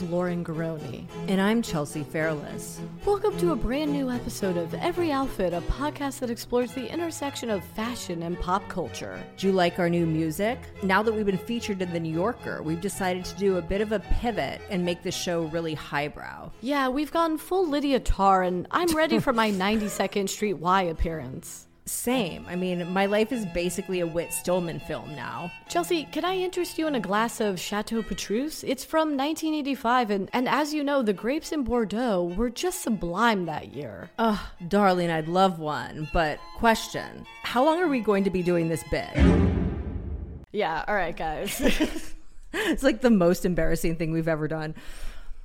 is Lauren Garroni. And I'm Chelsea Fairless. Welcome to a brand new episode of Every Outfit, a podcast that explores the intersection of fashion and pop culture. Do you like our new music? Now that we've been featured in The New Yorker, we've decided to do a bit of a pivot and make the show really highbrow. Yeah, we've gone full Lydia Tár, and I'm ready for my 92nd Street Y appearance. Same. I mean, my life is basically a Whit Stillman film now. Chelsea, can I interest you in a glass of Chateau Petrus? It's from 1985, and, and as you know, the grapes in Bordeaux were just sublime that year. Ugh, darling, I'd love one. But, question How long are we going to be doing this bit? Yeah, all right, guys. it's like the most embarrassing thing we've ever done.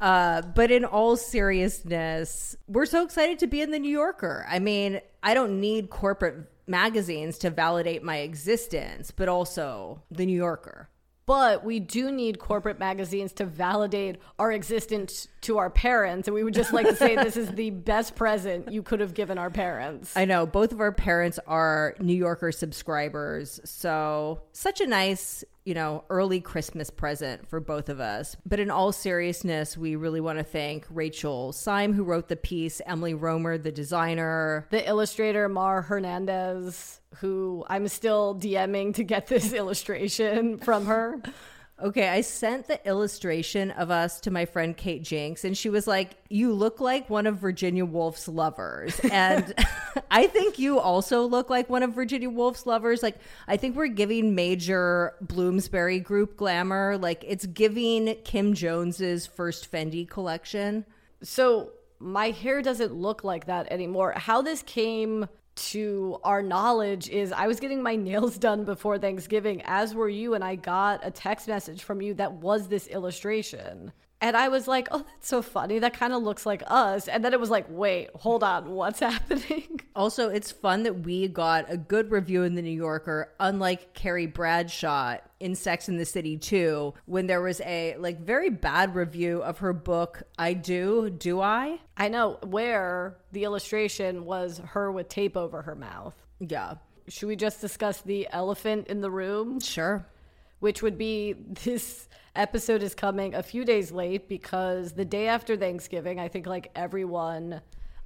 Uh, but in all seriousness, we're so excited to be in the New Yorker. I mean, I don't need corporate magazines to validate my existence, but also the New Yorker. But we do need corporate magazines to validate our existence to our parents. And we would just like to say this is the best present you could have given our parents. I know. Both of our parents are New Yorker subscribers. So, such a nice you know, early Christmas present for both of us. But in all seriousness, we really want to thank Rachel Syme, who wrote the piece, Emily Romer, the designer, the illustrator, Mar Hernandez, who I'm still DMing to get this illustration from her. Okay, I sent the illustration of us to my friend Kate Jinks, and she was like, You look like one of Virginia Woolf's lovers. And I think you also look like one of Virginia Woolf's lovers. Like, I think we're giving major Bloomsbury group glamour. Like, it's giving Kim Jones's first Fendi collection. So, my hair doesn't look like that anymore. How this came to our knowledge is I was getting my nails done before Thanksgiving, as were you, and I got a text message from you that was this illustration. And I was like, oh, that's so funny. That kind of looks like us. And then it was like, wait, hold on, what's happening? Also, it's fun that we got a good review in the New Yorker, unlike Carrie Bradshaw in Sex in the City 2, when there was a like very bad review of her book, I Do, Do I? I know, where the illustration was her with tape over her mouth. Yeah. Should we just discuss the elephant in the room? Sure. Which would be this episode is coming a few days late because the day after Thanksgiving, I think like everyone,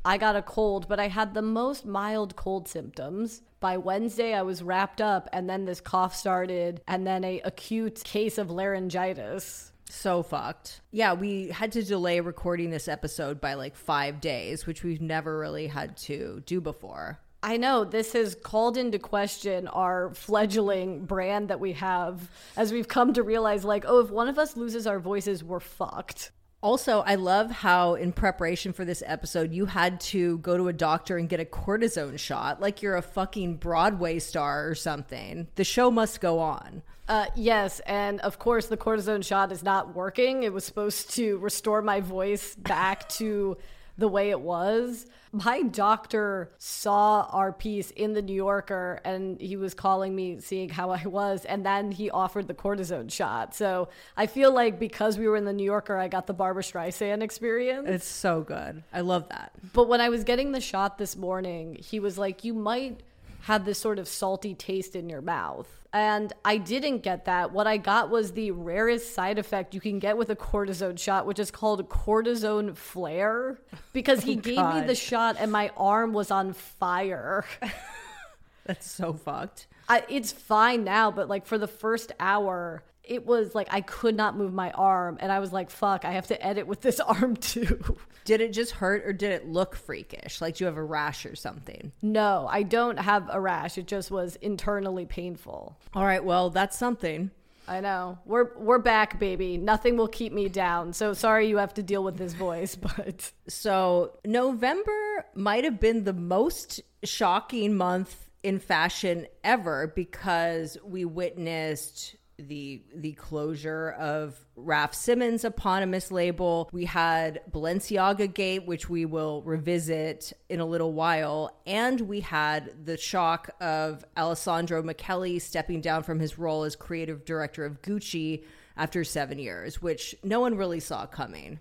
I got a cold, but I had the most mild cold symptoms. By Wednesday, I was wrapped up, and then this cough started, and then a acute case of laryngitis. So fucked. Yeah, we had to delay recording this episode by like five days, which we've never really had to do before. I know this has called into question our fledgling brand that we have as we've come to realize like, oh, if one of us loses our voices, we're fucked. Also, I love how in preparation for this episode, you had to go to a doctor and get a cortisone shot like you're a fucking Broadway star or something. The show must go on. Uh, yes, and of course, the cortisone shot is not working. It was supposed to restore my voice back to the way it was. My doctor saw our piece in the New Yorker and he was calling me, seeing how I was, and then he offered the cortisone shot. So I feel like because we were in the New Yorker, I got the Barbra Streisand experience. It's so good. I love that. But when I was getting the shot this morning, he was like, You might have this sort of salty taste in your mouth. And I didn't get that. What I got was the rarest side effect you can get with a cortisone shot, which is called cortisone flare. Because he oh, gave me the shot and my arm was on fire. That's so fucked. I, it's fine now, but like for the first hour, it was like I could not move my arm. And I was like, fuck, I have to edit with this arm too. Did it just hurt or did it look freakish? Like do you have a rash or something? No, I don't have a rash. It just was internally painful. All right, well, that's something. I know. We're we're back, baby. Nothing will keep me down. So sorry you have to deal with this voice, but so November might have been the most shocking month in fashion ever because we witnessed the the closure of Raf Simons' eponymous label. We had Balenciaga Gate, which we will revisit in a little while, and we had the shock of Alessandro Michele stepping down from his role as creative director of Gucci after seven years, which no one really saw coming.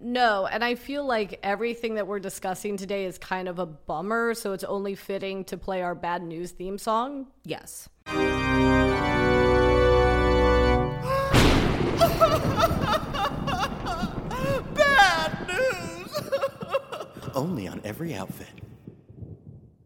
No, and I feel like everything that we're discussing today is kind of a bummer, so it's only fitting to play our bad news theme song. Yes. Bad news! Only on every outfit.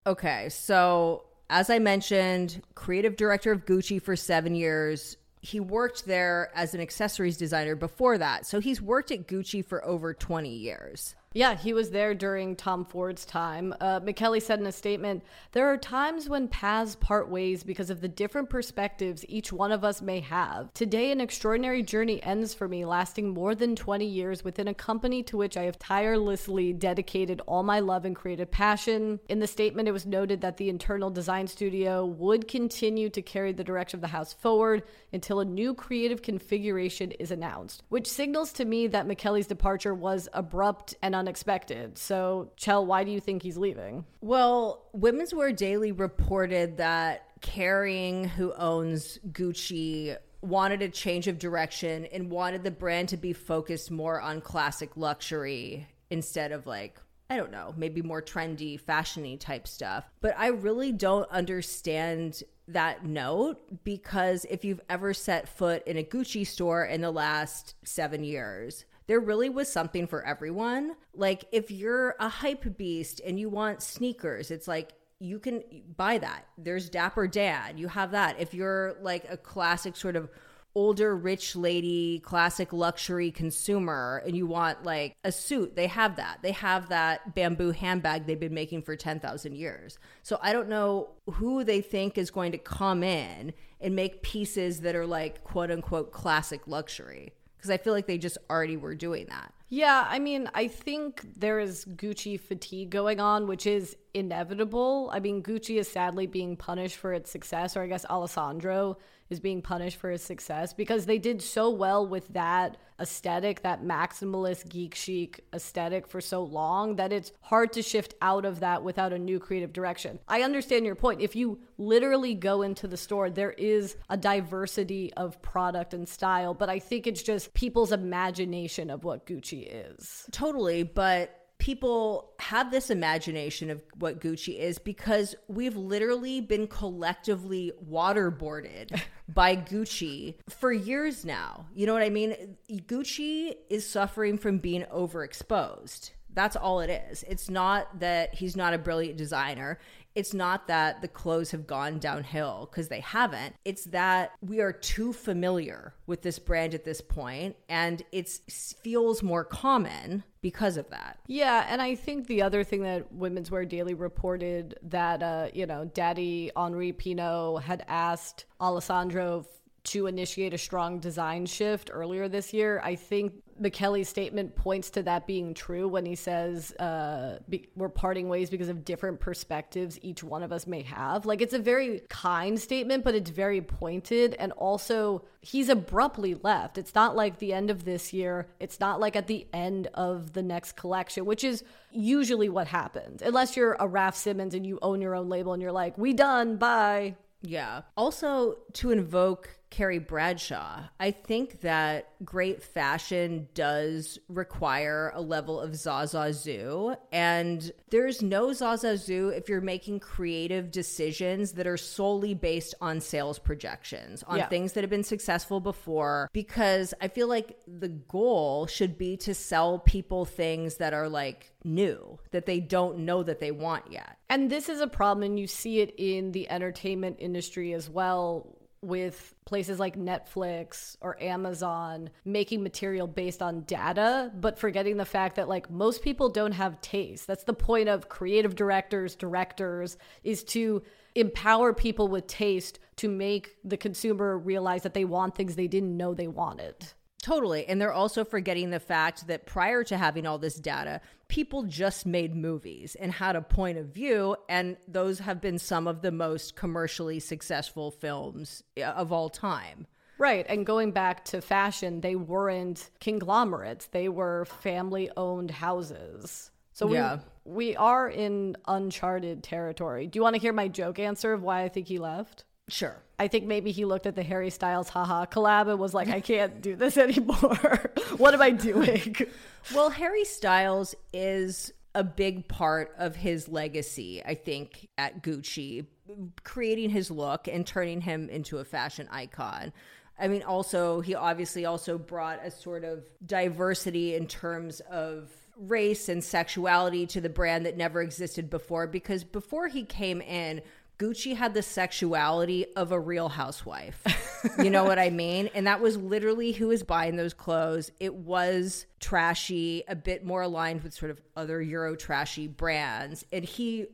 Okay, so as I mentioned, creative director of Gucci for seven years. He worked there as an accessories designer before that. So he's worked at Gucci for over 20 years. Yeah, he was there during Tom Ford's time. Uh, Michele said in a statement There are times when paths part ways because of the different perspectives each one of us may have. Today, an extraordinary journey ends for me, lasting more than 20 years within a company to which I have tirelessly dedicated all my love and creative passion. In the statement, it was noted that the internal design studio would continue to carry the direction of the house forward until a new creative configuration is announced, which signals to me that Michele's departure was abrupt and unexpected. So, Chell, why do you think he's leaving? Well, Women's Wear Daily reported that Kering, who owns Gucci, wanted a change of direction and wanted the brand to be focused more on classic luxury instead of like I don't know, maybe more trendy, fashiony type stuff. But I really don't understand that note because if you've ever set foot in a Gucci store in the last seven years, there really was something for everyone. Like if you're a hype beast and you want sneakers, it's like you can buy that. There's Dapper Dan, you have that. If you're like a classic sort of older rich lady classic luxury consumer and you want like a suit they have that they have that bamboo handbag they've been making for 10,000 years so i don't know who they think is going to come in and make pieces that are like quote unquote classic luxury because I feel like they just already were doing that. Yeah, I mean, I think there is Gucci fatigue going on, which is inevitable. I mean, Gucci is sadly being punished for its success, or I guess Alessandro is being punished for his success because they did so well with that aesthetic, that maximalist geek chic aesthetic for so long that it's hard to shift out of that without a new creative direction. I understand your point. If you literally go into the store, there is a diversity of product and style, but I think it's just people's imagination of what Gucci is. Totally, but people have this imagination of what Gucci is because we've literally been collectively waterboarded by Gucci for years now. You know what I mean? Gucci is suffering from being overexposed. That's all it is. It's not that he's not a brilliant designer it's not that the clothes have gone downhill because they haven't. It's that we are too familiar with this brand at this point and it feels more common because of that. Yeah, and I think the other thing that Women's Wear Daily reported that uh, you know, Daddy Henri Pinault had asked Alessandro to initiate a strong design shift earlier this year. I think Michele's statement points to that being true when he says uh, be, we're parting ways because of different perspectives each one of us may have. Like it's a very kind statement, but it's very pointed. And also, he's abruptly left. It's not like the end of this year, it's not like at the end of the next collection, which is usually what happens. Unless you're a Raf Simons and you own your own label and you're like, we done, bye. Yeah. Also, to invoke Carrie Bradshaw. I think that great fashion does require a level of Zazazoo, and there's no Zazazoo if you're making creative decisions that are solely based on sales projections, on yeah. things that have been successful before, because I feel like the goal should be to sell people things that are like new that they don't know that they want yet. And this is a problem, and you see it in the entertainment industry as well with places like Netflix or Amazon making material based on data, but forgetting the fact that like most people don't have taste. That's the point of creative directors, directors is to empower people with taste to make the consumer realize that they want things they didn't know they wanted. Totally. And they're also forgetting the fact that prior to having all this data, people just made movies and had a point of view. And those have been some of the most commercially successful films uh, of all time. Right. And going back to fashion, they weren't conglomerates, they were family owned houses. So we, yeah. we are in uncharted territory. Do you want to hear my joke answer of why I think he left? Sure. I think maybe he looked at the Harry Styles haha collab and was like, I can't do this anymore. what am I doing? well, Harry Styles is a big part of his legacy, I think, at Gucci, creating his look and turning him into a fashion icon. I mean, also, he obviously also brought a sort of diversity in terms of race and sexuality to the brand that never existed before because before he came in, Gucci had the sexuality of a real housewife. you know what I mean? And that was literally who was buying those clothes. It was trashy, a bit more aligned with sort of other Euro trashy brands. And he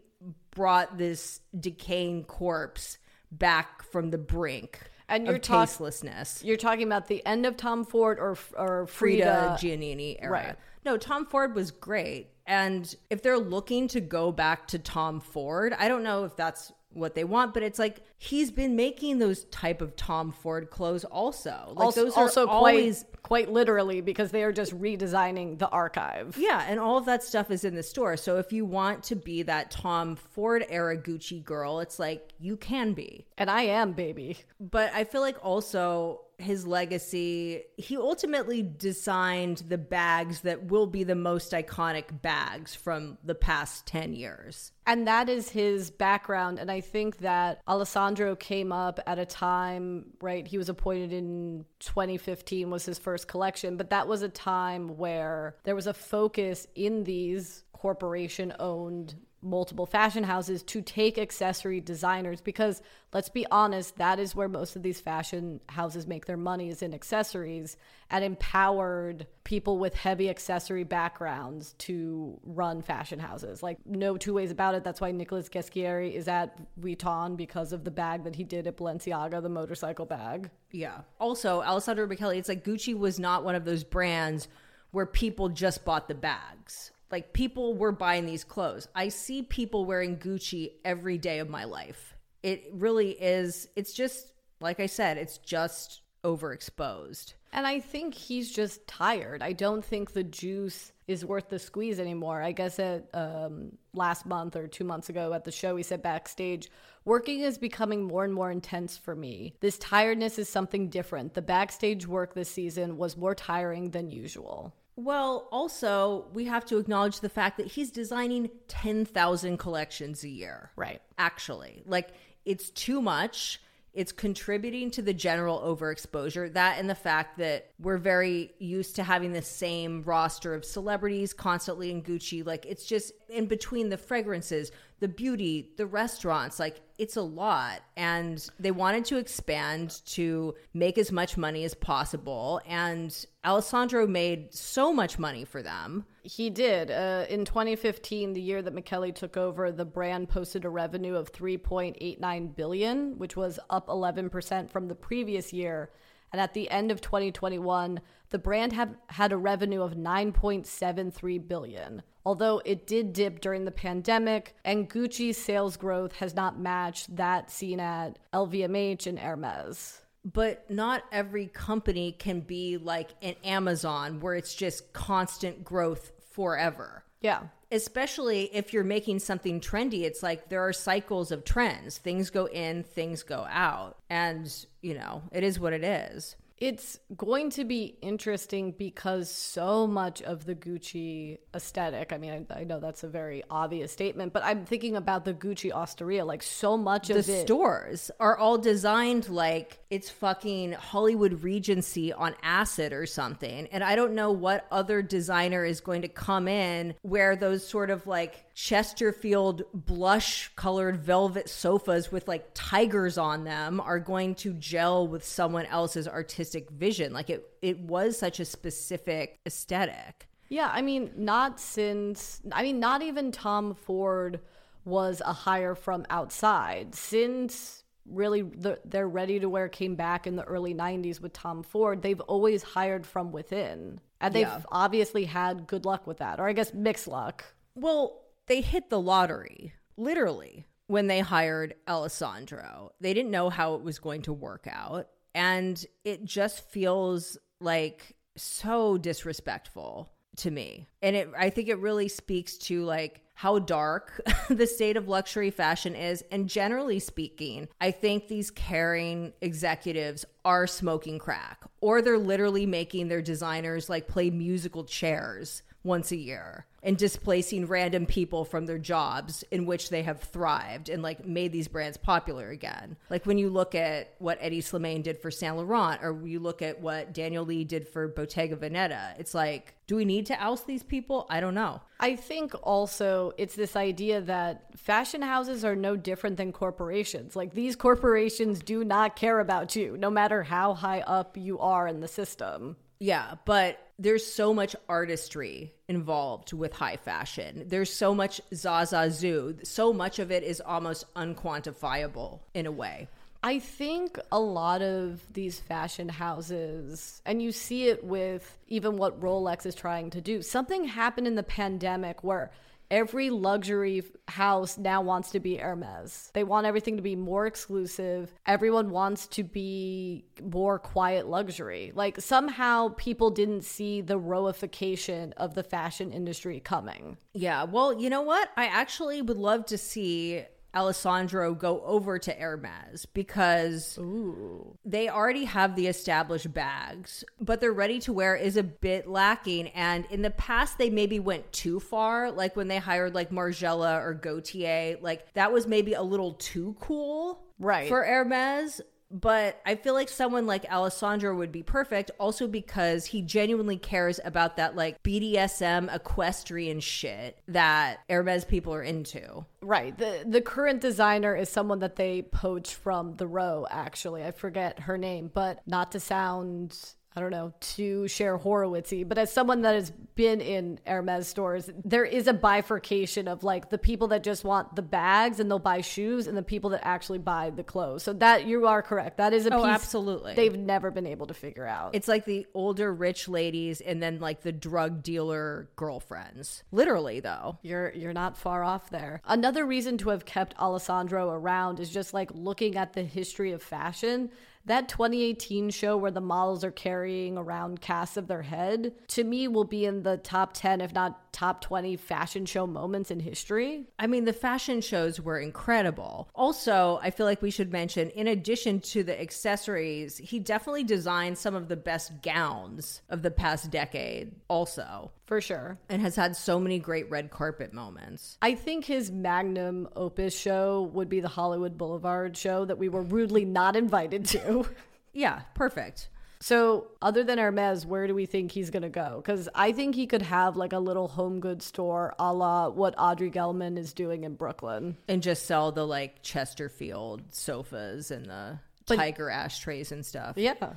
brought this decaying corpse back from the brink. And you're tastelessness. You're talking about the end of Tom Ford or or Frida Frida, Giannini era. Right. No, Tom Ford was great. And if they're looking to go back to Tom Ford, I don't know if that's what they want, but it's like he's been making those type of Tom Ford clothes also. Like also, those are also always quite quite literally because they are just redesigning the archive. yeah, and all of that stuff is in the store. So if you want to be that Tom Ford era Gucci girl, it's like you can be. And I am baby. But I feel like also his legacy, he ultimately designed the bags that will be the most iconic bags from the past 10 years. And that is his background. And I think that Alessandro came up at a time, right? He was appointed in 2015 was his first collection, but that was a time where there was a focus in these corporation owned multiple fashion houses to take accessory designers because let's be honest that is where most of these fashion houses make their money is in accessories and empowered people with heavy accessory backgrounds to run fashion houses like no two ways about it that's why Nicolas Ghesquiere is at Vuitton because of the bag that he did at Balenciaga the motorcycle bag Yeah. Also, Alessandro Michele, it's like Gucci was not one of those brands where people just bought the bags. Like people were buying these clothes. I see people wearing Gucci every day of my life. It really is, it's just, like I said, it's just overexposed. And I think he's just tired. I don't think the juice is worth the squeeze anymore. I guess at um, last month or two months ago at the show, he said backstage, working is becoming more and more intense for me. This tiredness is something different. The backstage work this season was more tiring than usual. Well, also, we have to acknowledge the fact that he's designing 10,000 collections a year. Right. Actually, like it's too much. It's contributing to the general overexposure. That and the fact that we're very used to having the same roster of celebrities constantly in Gucci. Like it's just in between the fragrances, the beauty, the restaurants, like it's a lot. And they wanted to expand to make as much money as possible. And Alessandro made so much money for them. He did. Uh, in 2015, the year that Michele took over, the brand posted a revenue of 3.89 billion, which was up 11% from the previous year. And at the end of 2021, the brand had, had a revenue of 9.73 billion. Although it did dip during the pandemic, and Gucci's sales growth has not matched that seen at LVMH and Hermes. But not every company can be like an Amazon where it's just constant growth forever. Yeah. Especially if you're making something trendy, it's like there are cycles of trends. Things go in, things go out. And, you know, it is what it is. It's going to be interesting because so much of the Gucci aesthetic, I mean, I, I know that's a very obvious statement, but I'm thinking about the Gucci Osteria. Like, so much The of it. stores are all designed like it's fucking Hollywood Regency on acid or something. And I don't know what other designer is going to come in where those sort of like Chesterfield blush colored velvet sofas with like tigers on them are going to gel with someone else's artistic vision. Like it it was such a specific aesthetic. Yeah, I mean, not since, I mean, not even Tom Ford was a hire from outside. Since really the, their ready to wear came back in the early 90s with Tom Ford, they've always hired from within. And they've Yeah. obviously had good luck with that, or I guess mixed luck. Well, they hit the lottery, literally, when they hired Alessandro. They didn't know how it was going to work out. And it just feels like so disrespectful to me. And it I think it really speaks to like how dark the state of luxury fashion is and generally speaking, I think these Kering executives are smoking crack or they're literally making their designers like play musical chairs once a year and displacing random people from their jobs in which they have thrived and like made these brands popular again. Like when you look at what Hedi Slimane did for Saint Laurent or you look at what Daniel Lee did for Bottega Veneta, it's like, do we need to oust these people? I don't know. I think also it's this idea that fashion houses are no different than corporations. Like these corporations do not care about you, no matter how high up you are in the system. Yeah, but there's so much artistry involved with high fashion. There's so much Zaza Zoo. So much of it is almost unquantifiable in a way. I think a lot of these fashion houses, and you see it with even what Rolex is trying to do, something happened in the pandemic where every luxury house now wants to be Hermes. They want everything to be more exclusive. Everyone wants to be more quiet luxury. Like somehow people didn't see the roification of the fashion industry coming. Yeah, well, you know what? I actually would love to see Alessandro go over to Hermes because Ooh. they already have the established bags, but their ready to wear is a bit lacking. And in the past, they maybe went too far. Like when they hired like Margiela or Gautier, like that was maybe a little too cool. Right. For Hermes but I feel like someone like Alessandro would be perfect also because he genuinely cares about that like BDSM equestrian shit that Hermes people are into. Right. The the current designer is someone that they poached from the row actually. I forget her name, but not to sound I don't know, to share Horowitzy, but as someone that has been in Hermes stores, there is a bifurcation of like the people that just want the bags and they'll buy shoes and the people that actually buy the clothes. So that you are correct. That is a Oh, piece absolutely. they've never been able to figure out. It's like the older rich ladies and then like the drug dealer girlfriends. Literally though. You're you're not far off there. Another reason to have kept Alessandro around is just like looking at the history of fashion. That 2018 show where the models are carrying around casts of their head, to me, will be in the top 10, if not top 20 fashion show moments in history. I mean, the fashion shows were incredible. Also, I feel like we should mention, in addition to the accessories, he definitely designed some of the best gowns of the past decade, also, For sure. and has had so many great red carpet moments. I think his magnum opus show would be the Hollywood Boulevard show that we were rudely not invited to. Yeah, perfect. So, other than Hermes, where do we think he's going to go? Because I think he could have like a little home goods store a la what Audrey Gelman is doing in Brooklyn. And just sell the like Chesterfield sofas and the tiger ashtrays and stuff. Yeah.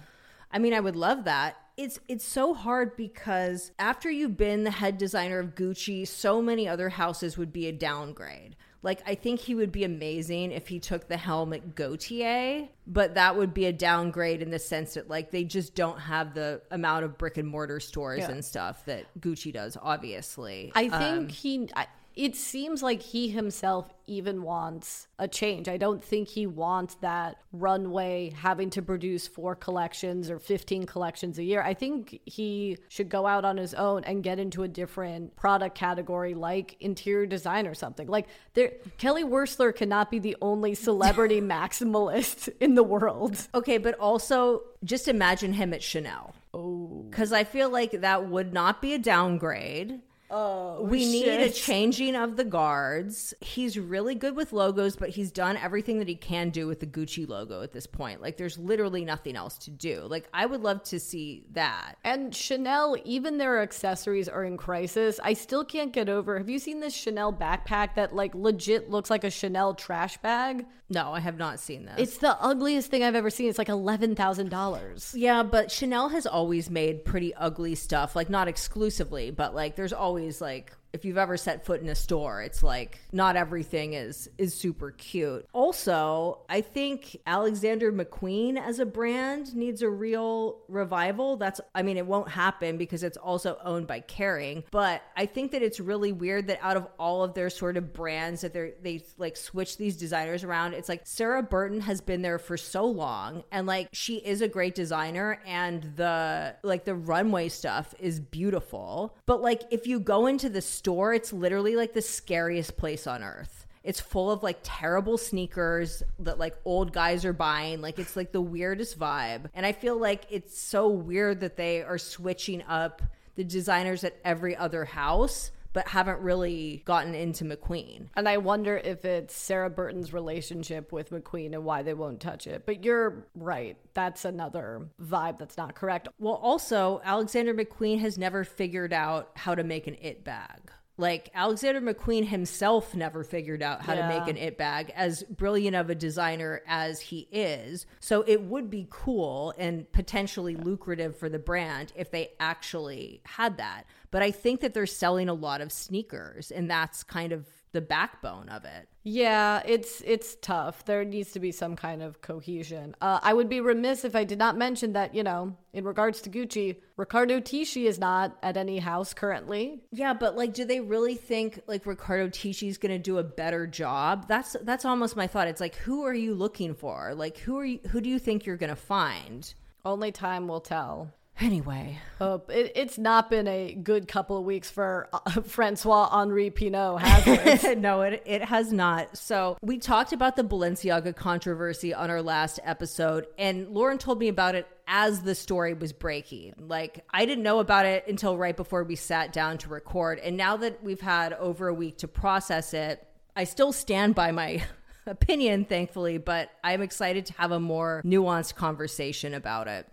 I mean, I would love that. It's it's so hard because after you've been the head designer of Gucci, so many other houses would be a downgrade. Like I think he would be amazing if he took the helm at Gautier, but that would be a downgrade in the sense that like they just don't have the amount of brick and mortar stores Yeah. and stuff that Gucci does, obviously. I think um, he. I, it seems like he himself even wants a change. I don't think he wants that runway having to produce four collections or 15 collections a year. I think he should go out on his own and get into a different product category like interior design or something. Like there Kelly Wearstler cannot be the only celebrity maximalist in the world. Okay, but also just imagine him at Chanel. Oh. Because I feel like that would not be a downgrade. Oh, we need a changing of the guards. He's really good with logos, but he's done everything that he can do with the Gucci logo at this point. Like, there's literally nothing else to do. Like, I would love to see that. And Chanel, even their accessories are in crisis. I still can't get over. Have you seen this Chanel backpack that like legit looks like a Chanel trash bag? No, I have not seen this. It's the ugliest thing I've ever seen. It's like eleven thousand dollars. yeah, but Chanel has always made pretty ugly stuff. Like, not exclusively, but like, there's always like, if you've ever set foot in a store, it's like not everything is is super cute. Also, I think Alexander McQueen as a brand needs a real revival. That's I mean, it won't happen because it's also owned by Kering, but I think that it's really weird that out of all of their sort of brands that they they like switch these designers around, it's like Sarah Burton has been there for so long and like she is a great designer and the like the runway stuff is beautiful. But like if you go into the store, it's literally like the scariest place on earth. It's full of like terrible sneakers that like old guys are buying. Like it's like the weirdest vibe. And I feel like it's so weird that they are switching up the designers at every other house but haven't really gotten into McQueen. And I wonder if it's Sarah Burton's relationship with McQueen and why they won't touch it. But you're right. That's another vibe that's not correct. Well, also, Alexander McQueen has never figured out how to make an it bag. Like Alexander McQueen himself never figured out how yeah. to make an it bag, as brilliant of a designer as he is. So it would be cool and potentially lucrative for the brand if they actually had that. But I think that they're selling a lot of sneakers, and that's kind of the backbone of it. Yeah, it's it's tough. There needs to be some kind of cohesion. Uh, I would be remiss if I did not mention that you know, in regards to Gucci, Riccardo Tisci is not at any house currently. Yeah, but like, do they really think like Riccardo Tisci is going to do a better job? That's that's almost my thought. It's like, who are you looking for? Like, who are you? Who do you think you're going to find? Only time will tell. Anyway, uh, it, it's not been a good couple of weeks for uh, Francois Henri Pinault, has it? no, it, it has not. So, we talked about the Balenciaga controversy on our last episode, and Lauren told me about it as the story was breaking. Like, I didn't know about it until right before we sat down to record. And now that we've had over a week to process it, I still stand by my opinion, thankfully, but I'm excited to have a more nuanced conversation about it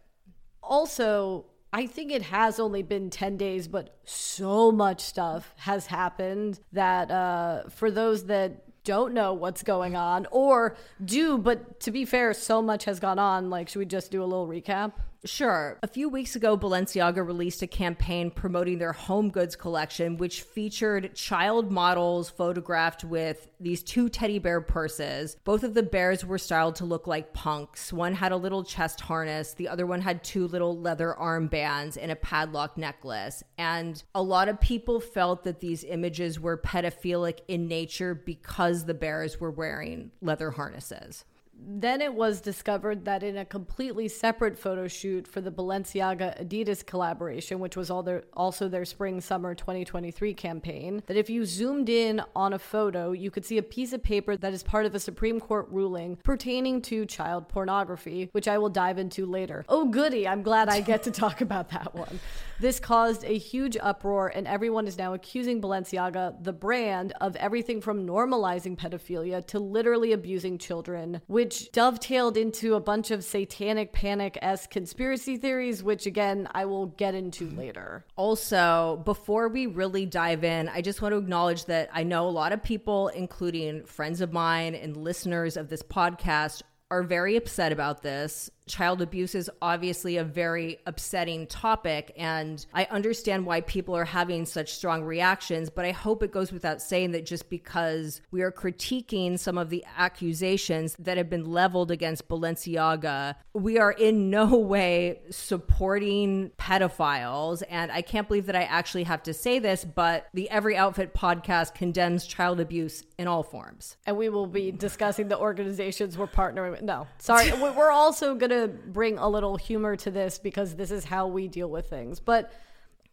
also, I think it has only been 10 days, but so much stuff has happened that uh, for those that don't know what's going on or do, but to be fair, so much has gone on. Like, should we just do a little recap? Sure. A few weeks ago, Balenciaga released a campaign promoting their home goods collection, which featured child models photographed with these two teddy bear purses. Both of the bears were styled to look like punks. One had a little chest harness, the other one had two little leather armbands and a padlock necklace. And a lot of people felt that these images were pedophilic in nature because the bears were wearing leather harnesses then it was discovered that in a completely separate photo shoot for the Balenciaga Adidas collaboration, which was all their, also their spring summer 2023 campaign, that if you zoomed in on a photo, you could see a piece of paper that is part of a Supreme Court ruling pertaining to child pornography, which I will dive into later. Oh, goody, I'm glad I get to talk about that one. This caused a huge uproar, and everyone is now accusing Balenciaga, the brand, of everything from normalizing pedophilia to literally abusing children, which dovetailed into a bunch of satanic panic esque conspiracy theories, which again, I will get into mm-hmm. later. Also, before we really dive in, I just want to acknowledge that I know a lot of people, including friends of mine and listeners of this podcast, are very upset about this child abuse is obviously a very upsetting topic and I understand why people are having such strong reactions, but I hope it goes without saying that just because we are critiquing some of the accusations that have been leveled against Balenciaga, we are in no way supporting pedophiles. And I can't believe that I actually have to say this, but the Every Outfit podcast condemns child abuse in all forms. And we will be discussing the organizations we're partnering with. No, sorry. we're also going to to bring a little humor to this because this is how we deal with things. But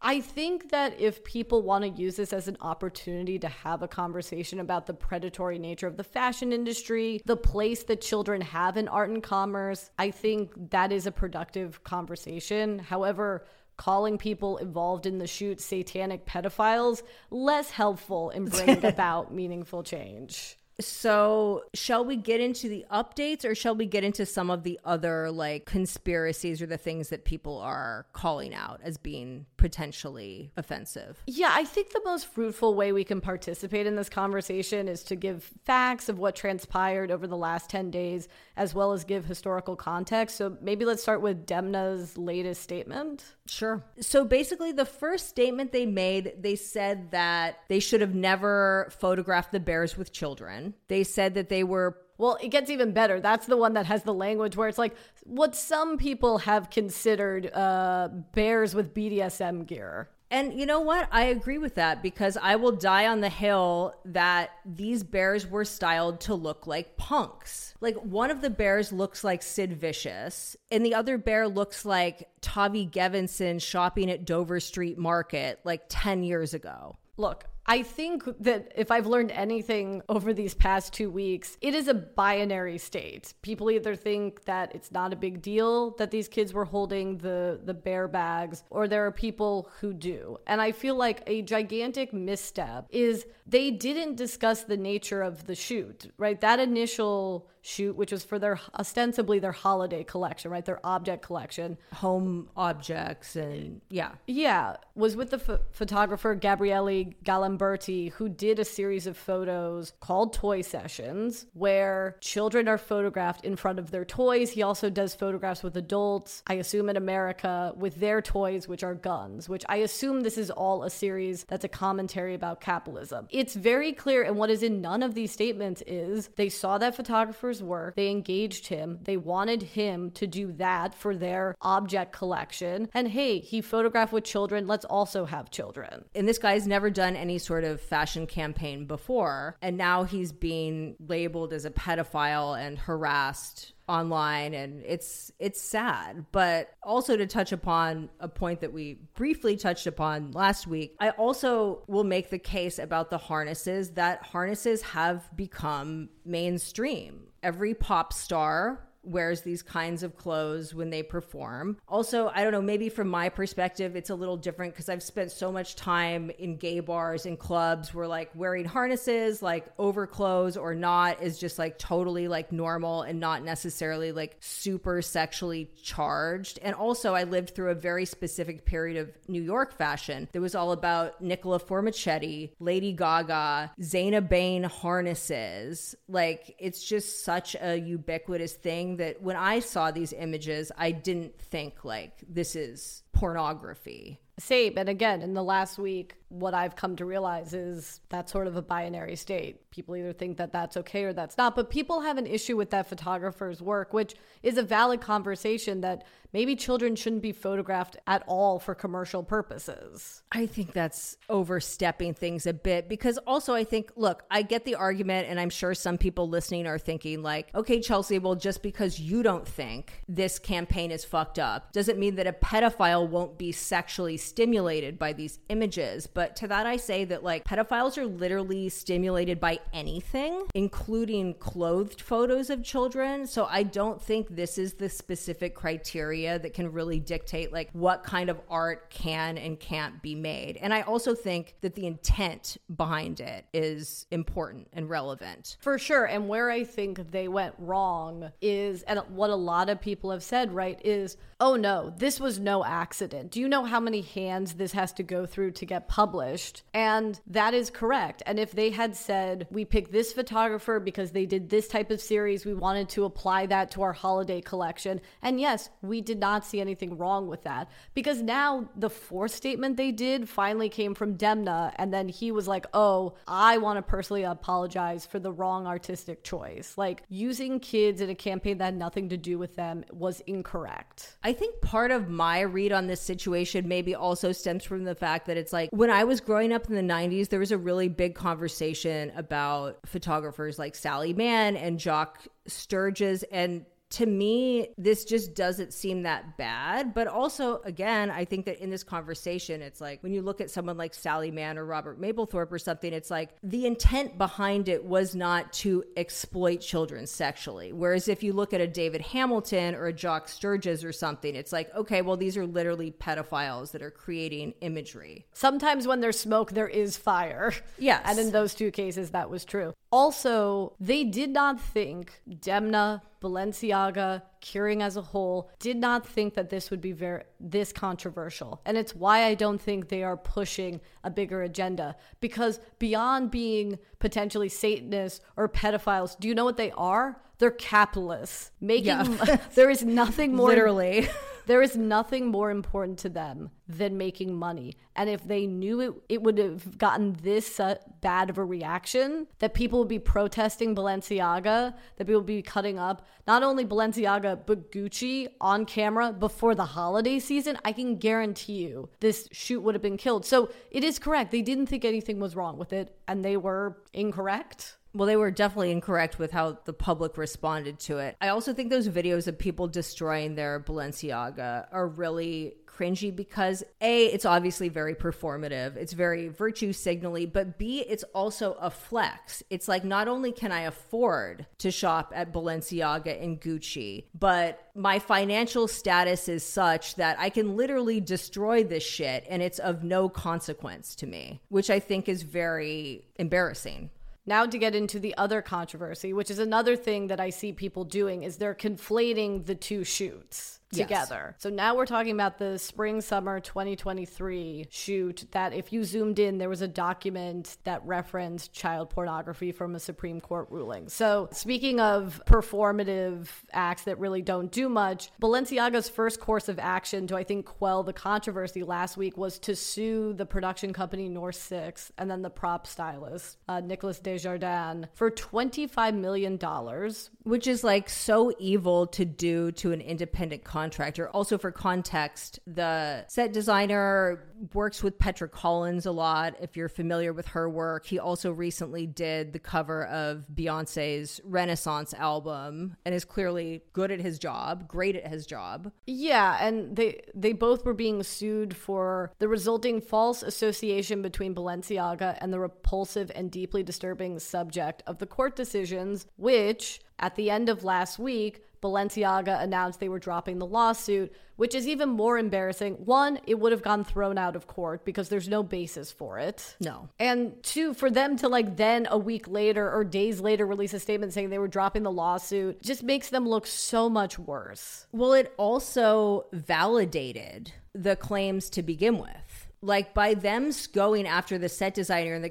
I think that if people want to use this as an opportunity to have a conversation about the predatory nature of the fashion industry, the place that children have in art and commerce, I think that is a productive conversation. However, calling people involved in the shoot satanic pedophiles less helpful in bringing about meaningful change. So, shall we get into the updates or shall we get into some of the other like conspiracies or the things that people are calling out as being potentially offensive? Yeah, I think the most fruitful way we can participate in this conversation is to give facts of what transpired over the last 10 days as well as give historical context. So, maybe let's start with Demna's latest statement. Sure. So, basically, the first statement they made, they said that they should have never photographed the bears with children. They said that they were well, it gets even better. That's the one that has the language where it's like what some people have considered uh, bears with BDSM gear. And you know what? I agree with that because I will die on the hill that these bears were styled to look like punks. Like one of the bears looks like Sid Vicious, and the other bear looks like Tavi Gevinson shopping at Dover Street Market like 10 years ago. Look, I think that if I've learned anything over these past two weeks, it is a binary state. People either think that it's not a big deal that these kids were holding the, the bear bags, or there are people who do. And I feel like a gigantic misstep is they didn't discuss the nature of the shoot, right? That initial shoot, which was for their ostensibly their holiday collection, right? Their object collection. Home objects and yeah. Yeah, was with the ph- photographer Gabriele Galimberti, who did a series of photos called Toy Sessions, where children are photographed in front of their toys. He also does photographs with adults, I assume in America, with their toys, which are guns, which I assume this is all a series that's a commentary about capitalism. It's very clear, and what is in none of these statements is they saw that photographer's work, they engaged him, they wanted him to do that for their object collection, and hey, he photographed with children, let's also have children. And this guy's never done any sort of fashion campaign before, and now he's being labeled as a pedophile and harassed online. And it's it's sad. But also to touch upon a point that we briefly touched upon last week i also will make the case about the harnesses that harnesses have become mainstream every pop star wears these kinds of clothes when they perform. Also, I don't know, maybe from my perspective, it's a little different because I've spent so much time in gay bars and clubs where like wearing harnesses, like over clothes or not, is just like totally like normal and not necessarily like super sexually charged. And also, I lived through a very specific period of New York fashion that was all about Nicola Formichetti, Lady Gaga, Zana Bayne harnesses. Like, it's just such a ubiquitous thing that when I saw these images, I didn't think like this is pornography. Same. And again, in the last week, what I've come to realize is that's sort of a binary state. People either think that that's okay or that's not. But people have an issue with that photographer's work, which is a valid conversation that maybe children shouldn't be photographed at all for commercial purposes. I think that's overstepping things a bit because also I think, look, I get the argument, and I'm sure some people listening are thinking, like, okay, Chelsea, well, just because you don't think this campaign is fucked up doesn't mean that a pedophile won't be sexually stimulated by these images. But to that, I say that, like, pedophiles are literally stimulated by anything, including clothed photos of children. So I don't think this is the specific criteria that can really dictate like what kind of art can and can't be made. And I also think that the intent behind it is important and relevant. For sure. And where I think they went wrong is, and what a lot of people have said, right, is, oh no, this was no accident. Do you know how many hands this has to go through to get published? And that is correct. And if they had said, we picked this photographer because they did this type of series, we wanted to apply that to our holiday collection. And yes, we did not see anything wrong with that because now the fourth statement they did finally came from Demna. And then he was like, oh, I want to personally apologize for the wrong artistic choice. Like using kids in a campaign that had nothing to do with them was incorrect. I think part of my read on this situation maybe also stems from the fact that it's like when I was growing up in the 90s, there was a really big conversation about photographers like Sally Mann and Jock Sturges and to me, this just doesn't seem that bad. But also, again, I think that in this conversation, it's like when you look at someone like Sally Mann or Robert Mapplethorpe or something, it's like the intent behind it was not to exploit children sexually. Whereas if you look at a David Hamilton or a Jock Sturges or something, it's like, okay, well, these are literally pedophiles that are creating imagery. Sometimes when there's smoke, there is fire. Yes. And in those two cases, that was true. Also, they did not think Demna, Balenciaga, Kering as a whole did not think that this would be very this controversial. And it's why I don't think they are pushing a bigger agenda because beyond being potentially Satanists or pedophiles, do you know what they are? They're capitalists. Making Yeah. there is nothing more Literally. there is nothing more important to them than making money. And if they knew it, it would have gotten this uh, bad of a reaction that people would be protesting Balenciaga, that people would be cutting up not only Balenciaga, but Gucci on camera before the holiday season. I can guarantee you this shoot would have been killed. So it is correct. They didn't think anything was wrong with it, and they were incorrect. Well, they were definitely incorrect with how the public responded to it. I also think those videos of people destroying their Balenciaga are really cringy because A, it's obviously very performative, it's very virtue signally, but B, it's also a flex. It's like not only can I afford to shop at Balenciaga and Gucci, but my financial status is such that I can literally destroy this shit and it's of no consequence to me, which I think is very embarrassing. Now to get into the other controversy, which is another thing that I see people doing is they're conflating the two shoots together. Yes. So now we're talking about the spring summer 2023 shoot that if you zoomed in there was a document that referenced child pornography from a Supreme Court ruling. So speaking of performative acts that really don't do much, Balenciaga's first course of action to I think quell the controversy last week was to sue the production company North 6 and then the prop stylist uh, Nicolas Desjardins for 25 million dollars, which is like so evil to do to an independent contractor. Also, for context, the set designer works with Petra Collins a lot. If you're familiar with her work, he also recently did the cover of Beyonce's Renaissance album and is clearly good at his job, great at his job. Yeah, and they they both were being sued for the resulting false association between Balenciaga and the repulsive and deeply disturbing subject of the court decisions, which at the end of last week Balenciaga announced they were dropping the lawsuit, which is even more embarrassing. One, it would have gone thrown out of court because there's no basis for it. No. And two, for them to like then a week later or days later release a statement saying they were dropping the lawsuit just makes them look so much worse. Well, it also validated the claims to begin with. Like by them going after the set designer and the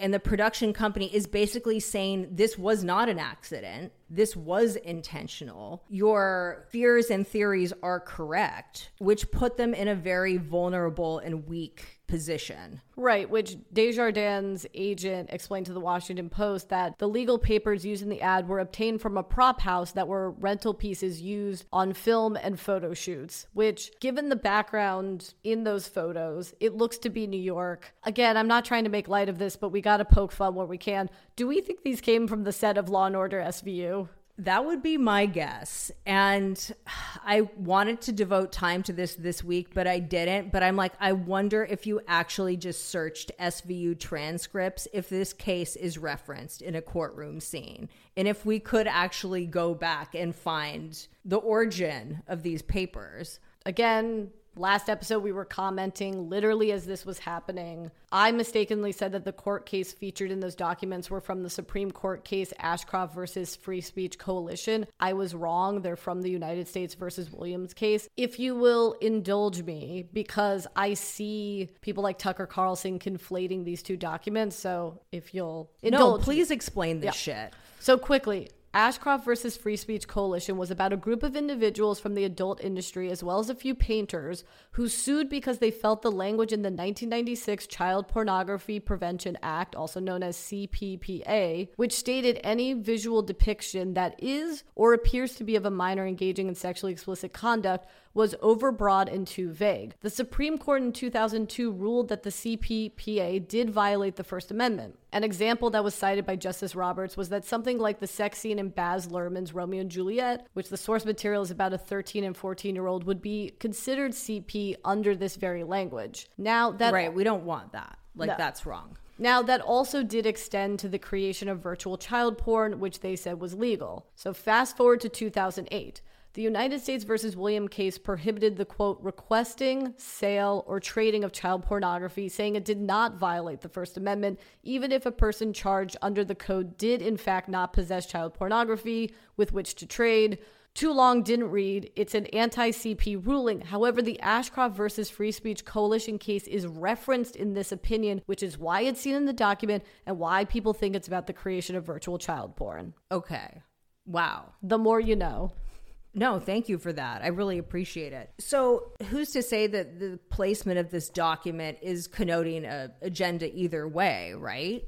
and the production company is basically saying this was not an accident. This was intentional. Your fears and theories are correct, which put them in a very vulnerable and weak position. Right, which Desjardins' agent explained to the Washington Post that the legal papers used in the ad were obtained from a prop house that were rental pieces used on film and photo shoots, which, given the background in those photos, it looks to be New York. Again, I'm not trying to make light of this, but we got to poke fun where we can. Do we think these came from the set of Law and Order SVU? That would be my guess. And I wanted to devote time to this this week, but I didn't. But I'm like, I wonder if you actually just searched SVU transcripts, if this case is referenced in a courtroom scene, and if we could actually go back and find the origin of these papers. Again, Last episode, we were commenting literally as this was happening. I mistakenly said that the court case featured in those documents were from the Supreme Court case Ashcroft versus Free Speech Coalition. I was wrong. They're from the United States versus Williams case. If you will indulge me, because I see people like Tucker Carlson conflating these two documents. So if you'll indulge. No, please explain this yeah. shit. So quickly, Ashcroft versus Free Speech Coalition was about a group of individuals from the adult industry, as well as a few painters, who sued because they felt the language in the 1996 Child Pornography Prevention Act, also known as CPPA, which stated any visual depiction that is or appears to be of a minor engaging in sexually explicit conduct was overbroad and too vague. The Supreme Court in 2002 ruled that the CPPA did violate the First Amendment. An example that was cited by Justice Roberts was that something like the sex scene in Baz Luhrmann's Romeo and Juliet, which the source material is about a 13 and 14 year old, would be considered CP under this very language. Now that right, we don't want that. Like no. that's wrong. Now, that also did extend to the creation of virtual child porn, which they said was legal. So, fast forward to 2008. The United States versus William case prohibited the quote, requesting, sale, or trading of child pornography, saying it did not violate the First Amendment, even if a person charged under the code did in fact not possess child pornography with which to trade. Too long didn't read. It's an anti CP ruling. However, the Ashcroft versus Free Speech Coalition case is referenced in this opinion, which is why it's seen in the document and why people think it's about the creation of virtual child porn. Okay. Wow. The more you know. No, thank you for that. I really appreciate it. So, who's to say that the placement of this document is connoting a agenda either way, right?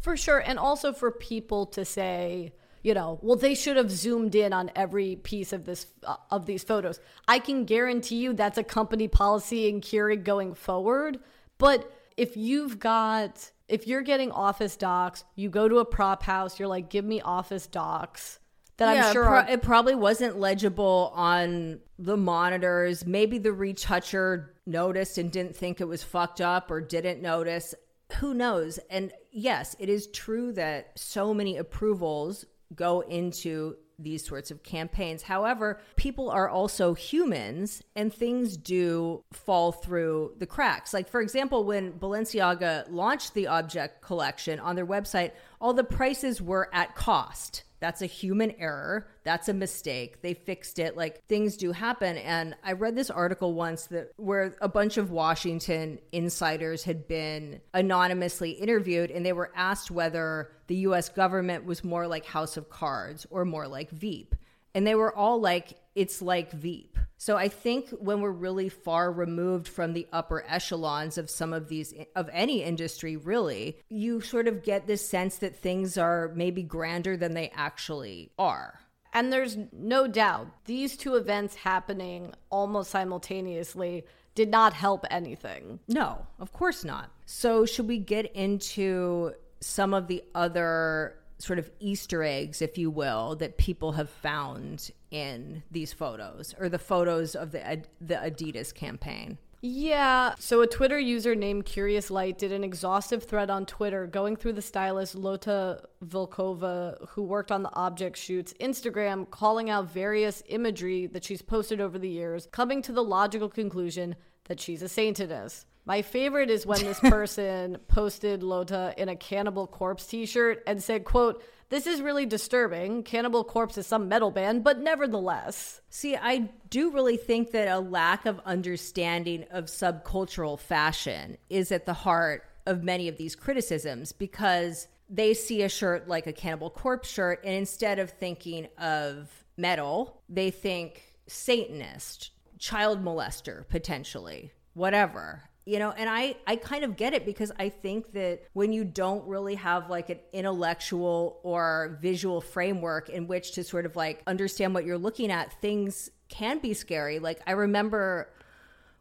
For sure, and also for people to say, you know, well, they should have zoomed in on every piece of this uh, of these photos. I can guarantee you that's a company policy in Kering going forward. But if you've got if you're getting office docs, you go to a prop house, you're like, give me office docs. That yeah, I'm sure pro- are- it probably wasn't legible on the monitors. Maybe the retoucher noticed and didn't think it was fucked up or didn't notice. Who knows? And yes, it is true that so many approvals go into these sorts of campaigns. However, people are also humans and things do fall through the cracks. Like, for example, when Balenciaga launched the object collection on their website, all the prices were at cost. That's a human error. That's a mistake. They fixed it. Like things do happen. And I read this article once that where a bunch of Washington insiders had been anonymously interviewed and they were asked whether the US government was more like House of Cards or more like Veep. And they were all like, it's like Veep. So I think when we're really far removed from the upper echelons of some of these, of any industry, really, you sort of get this sense that things are maybe grander than they actually are. And there's no doubt these two events happening almost simultaneously did not help anything. No, of course not. So, should we get into some of the other sort of Easter eggs, if you will, that people have found in these photos or the photos of the the Adidas campaign? Yeah. So a Twitter user named Curious Light did an exhaustive thread on Twitter going through the stylist Lotta Volkova, who worked on the object shoots, Instagram, calling out various imagery that she's posted over the years, coming to the logical conclusion that she's a saintess. My favorite is when this person posted Lotta in a Cannibal Corpse t-shirt and said, quote, this is really disturbing. Cannibal Corpse is some metal band, but nevertheless. See, I do really think that a lack of understanding of subcultural fashion is at the heart of many of these criticisms because they see a shirt like a Cannibal Corpse shirt, and instead of thinking of metal, they think Satanist, child molester, potentially, whatever you know and i i kind of get it because i think that when you don't really have like an intellectual or visual framework in which to sort of like understand what you're looking at things can be scary. Like i remember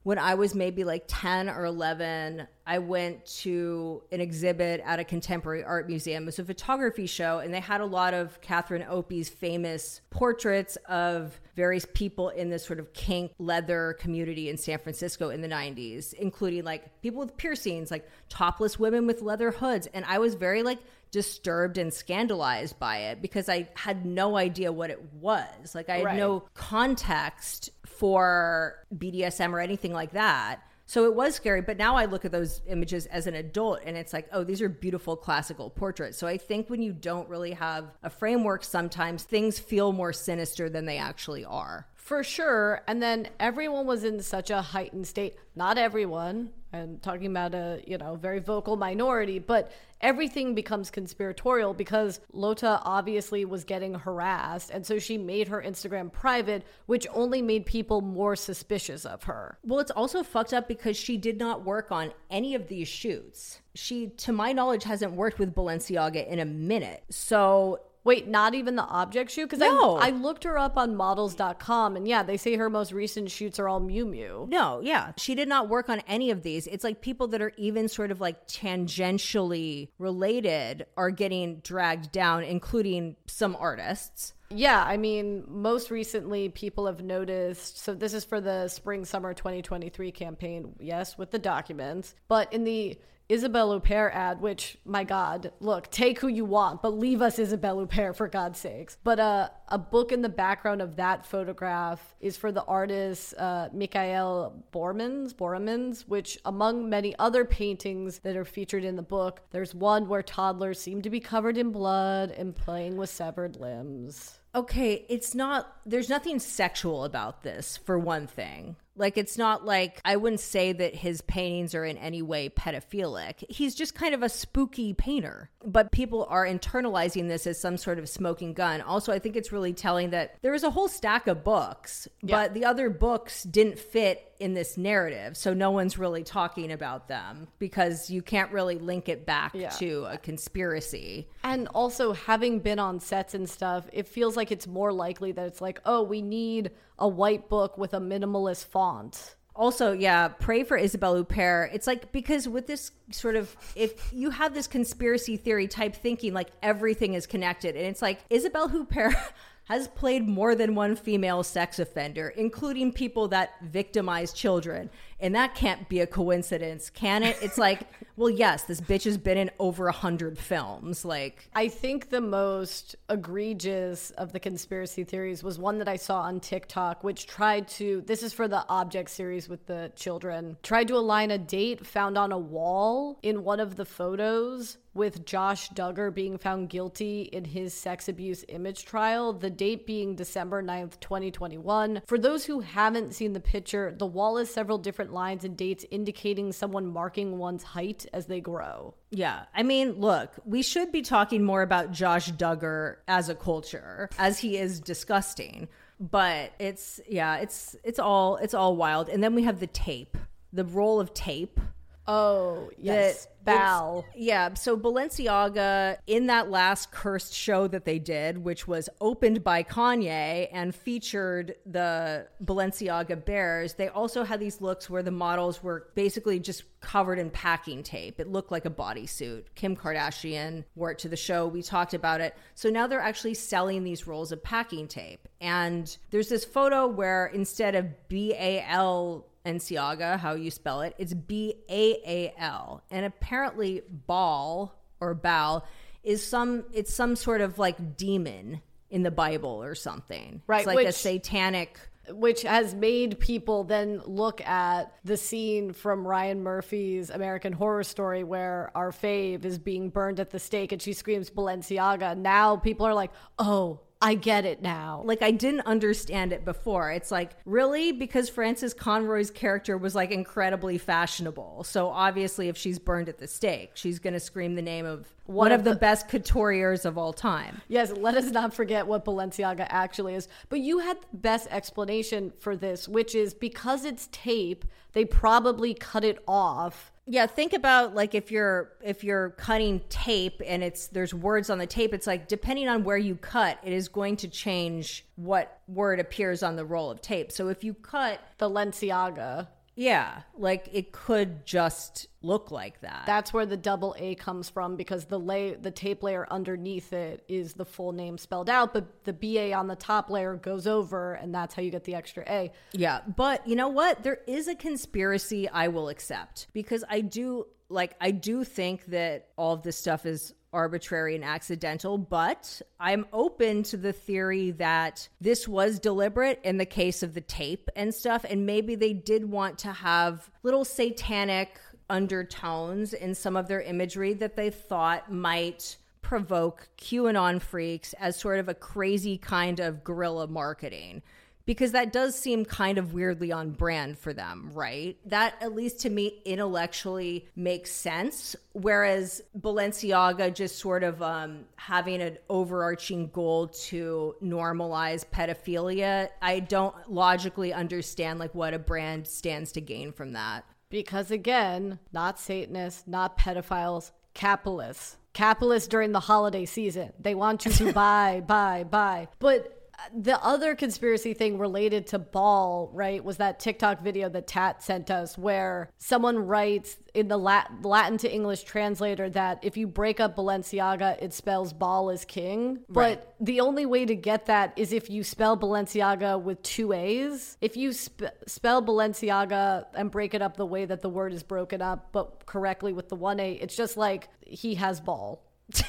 when I was maybe like 10 or 11, I went to an exhibit at a contemporary art museum. It was a photography show, and they had a lot of Catherine Opie's famous portraits of various people in this sort of kink leather community in San Francisco in the 90s, including like people with piercings, like topless women with leather hoods. And I was very like disturbed and scandalized by it because I had no idea what it was. Like I had Right. no context for BDSM or anything like that. So it was scary, but now I look at those images as an adult and it's like, oh, these are beautiful classical portraits. So I think when you don't really have a framework, sometimes things feel more sinister than they actually are. For sure. And then everyone was in such a heightened state. Not everyone. I'm talking about a, you know, very vocal minority, but everything becomes conspiratorial because Lotta obviously was getting harassed. And so she made her Instagram private, which only made people more suspicious of her. Well, it's also fucked up because she did not work on any of these shoots. She, to my knowledge, hasn't worked with Balenciaga in a minute. So Wait, not even the object shoot? Because No. I, I looked her up on models.com and yeah, they say her most recent shoots are all Miu Miu. No, yeah. She did not work on any of these. It's like people that are even sort of like tangentially related are getting dragged down, including some artists. Yeah, I mean, most recently people have noticed. So, this is for the spring summer 2023 campaign, yes, with the documents. But in the Isabelle Huppert ad, which, my God, look, take who you want, but leave us Isabelle Huppert for God's sakes. But uh, a book in the background of that photograph is for the artist uh, Michaël Borremans, Borremans, which, among many other paintings that are featured in the book, there's one where toddlers seem to be covered in blood and playing with severed limbs. Okay, it's not, there's nothing sexual about this, for one thing. Like, it's not like, I wouldn't say that his paintings are in any way pedophilic. He's just kind of a spooky painter. But people are internalizing this as some sort of smoking gun. Also, I think it's really telling that there is a whole stack of books, Yeah. but the other books didn't fit in this narrative. So no one's really talking about them because you can't really link it back Yeah. to a conspiracy. And also, having been on sets and stuff, it feels like it's more likely that it's like, oh, we need a white book with a minimalist font. Also, yeah, pray for Isabelle Huppert. It's like because with this sort of if you have this conspiracy theory type thinking, like everything is connected, and it's like Isabelle Huppert has played more than one female sex offender, including people that victimize children. And that can't be a coincidence, can it? It's like, well, yes, this bitch has been in over a hundred films. Like, I think the most egregious of the conspiracy theories was one that I saw on TikTok, which tried to, this is for the object series with the children, tried to align a date found on a wall in one of the photos with Josh Duggar being found guilty in his sex abuse image trial, the date being December 9th, 2021. For those who haven't seen the picture, the wall is several different lines and dates indicating someone marking one's height as they grow. Yeah. I mean, look, we should be talking more about Josh Duggar as a culture, as he is disgusting. But it's yeah, it's it's all it's all wild. And then we have the tape. The roll of tape. Oh, yes. Bal. Yeah. So Balenciaga, in that last cursed show that they did, which was opened by Kanye and featured the Balenciaga bears, they also had these looks where the models were basically just covered in packing tape. It looked like a bodysuit. Kim Kardashian wore it to the show. We talked about it. So now they're actually selling these rolls of packing tape. And there's this photo where instead of B A L Balenciaga, how you spell it. It's B A A L. And apparently Baal or Baal is some it's some sort of like demon in the Bible or something. Right, It's like a satanic which has made people then look at the scene from Ryan Murphy's American Horror Story where our fave is being burned at the stake and she screams Balenciaga. Now people are like, oh, I get it now. like I didn't understand it before. It's like, really? Because Frances Conroy's character was like incredibly fashionable. So obviously if she's burned at the stake, she's gonna scream the name of one, of of the, the- best couturiers of all time. Yes, let us not forget what Balenciaga actually is. But you had the best explanation for this, which is because it's tape, they probably cut it off. Yeah, think about like if you're if you're cutting tape and it's there's words on the tape, it's like depending on where you cut, it is going to change what word appears on the roll of tape. So if you cut Balenciaga. Yeah, like it could just look like that. That's where the double A comes from because the lay the tape layer underneath it is the full name spelled out, but the BA on the top layer goes over, and that's how you get the extra A. Yeah, but you know what? There is a conspiracy I will accept because I do like I do think that all of this stuff is arbitrary and accidental, but I'm open to the theory that this was deliberate in the case of the tape and stuff and maybe they did want to have little satanic undertones in some of their imagery that they thought might provoke QAnon freaks as sort of a crazy kind of guerrilla marketing because that does seem kind of weirdly on brand for them, right? That, at least to me, intellectually makes sense. Whereas Balenciaga just sort of um, having an overarching goal to normalize pedophilia, I don't logically understand like what a brand stands to gain from that. Because again, not Satanists, not pedophiles, capitalists. Capitalists during the holiday season. They want you to buy, buy, buy. But the other conspiracy thing related to Baal, right, was that TikTok video that Tat sent us where someone writes in the Lat- Latin to English translator that if you break up Balenciaga, it spells Baal is king. But the only way to get that is if you spell Balenciaga with two A's. If you sp- spell Balenciaga and break it up the way that the word is broken up, but correctly with the one A, it's just like he has ball.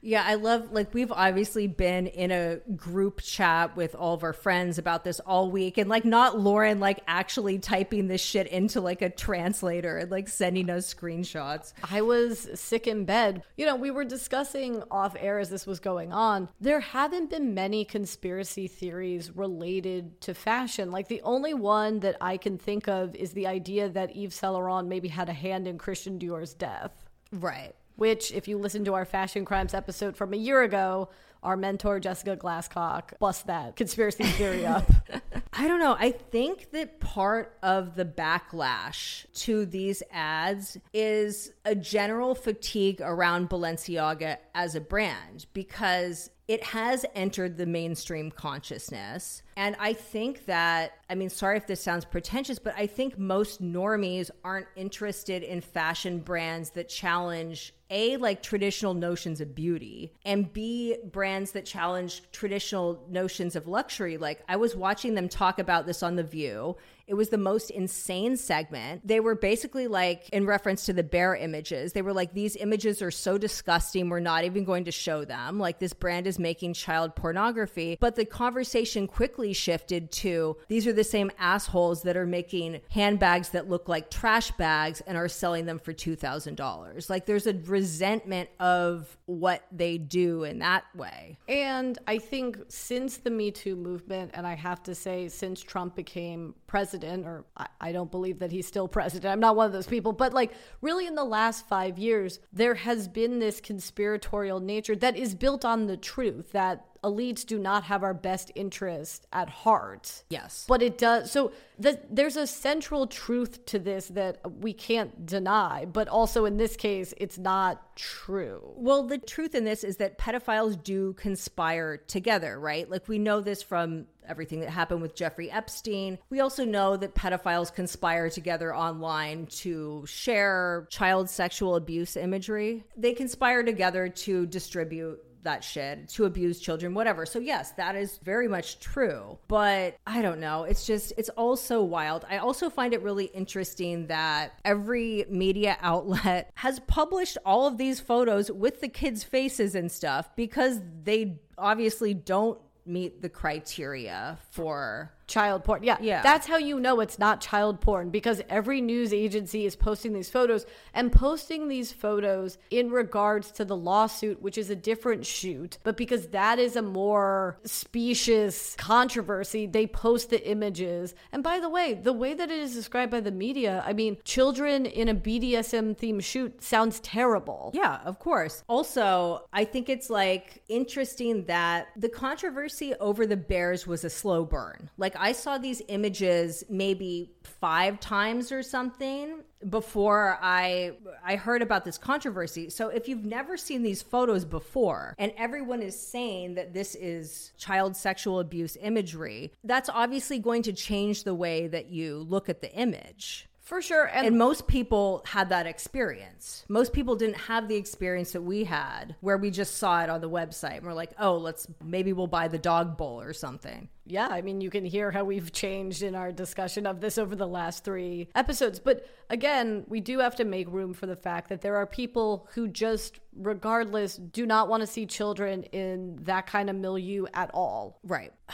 Yeah, I love like we've obviously been in a group chat with all of our friends about this all week and like not Lauren like actually typing this shit into like a translator and like sending us screenshots. I was sick in bed. You know, we were discussing off air as this was going on. There haven't been many conspiracy theories related to fashion. Like the only one that I can think of is the idea that Yves Saint Laurent maybe had a hand in Christian Dior's death. Right. Which, if you listen to our fashion crimes episode from a year ago, our mentor Jessica Glasscock bust that conspiracy theory up. I don't know. I think that part of the backlash to these ads is a general fatigue around Balenciaga as a brand because it has entered the mainstream consciousness. And I think that, I mean, sorry if this sounds pretentious, but I think most normies aren't interested in fashion brands that challenge a like traditional notions of beauty and b brands that challenge traditional notions of luxury. Like i was watching them talk about this on the view it was the most insane segment. They were basically like, in reference to the bear images, they were like, these images are so disgusting. We're not even going to show them. Like, this brand is making child pornography. But the conversation quickly shifted to these are the same assholes that are making handbags that look like trash bags and are selling them for $2,000. Like, there's a resentment of what they do in that way. And I think since the Me Too movement, and I have to say, since Trump became president, president, or I, I don't believe that he's still president. I'm not one of those people, but like really in the last five years, there has been this conspiratorial nature that is built on the truth that elites do not have our best interest at heart. Yes. But it does. So the, there's a central truth to this that we can't deny, but also in this case, it's not true. Well, the truth in this is that pedophiles do conspire together, right? Like we know this from everything that happened with Jeffrey Epstein. We also know that pedophiles conspire together online to share child sexual abuse imagery. They conspire together to distribute that shit, to abuse children, whatever. So, yes, that is very much true. But I don't know. It's just, it's all so wild. I also find it really interesting that every media outlet has published all of these photos with the kids' faces and stuff because they obviously don't meet the criteria for child porn. Yeah. Yeah. That's how you know it's not child porn because every news agency is posting these photos and posting these photos in regards to the lawsuit, which is a different shoot. But because that is a more specious controversy, they post the images. And by the way, the way that it is described by the media, I mean, children in a BDSM themed shoot sounds terrible. Yeah, of course. Also, I think it's like interesting that the controversy over the bears was a slow burn. Like, I saw these images maybe five times or something before I I heard about this controversy. So if you've never seen these photos before and everyone is saying that this is child sexual abuse imagery, that's obviously going to change the way that you look at the image. For sure. And, and, most people had that experience. Most people didn't have the experience that we had where we just saw it on the website and we're like, oh, let's maybe we'll buy the dog bowl or something. Yeah, I mean, you can hear how we've changed in our discussion of this over the last three episodes. But again, we do have to make room for the fact that there are people who just, regardless, do not want to see children in that kind of milieu at all. Right.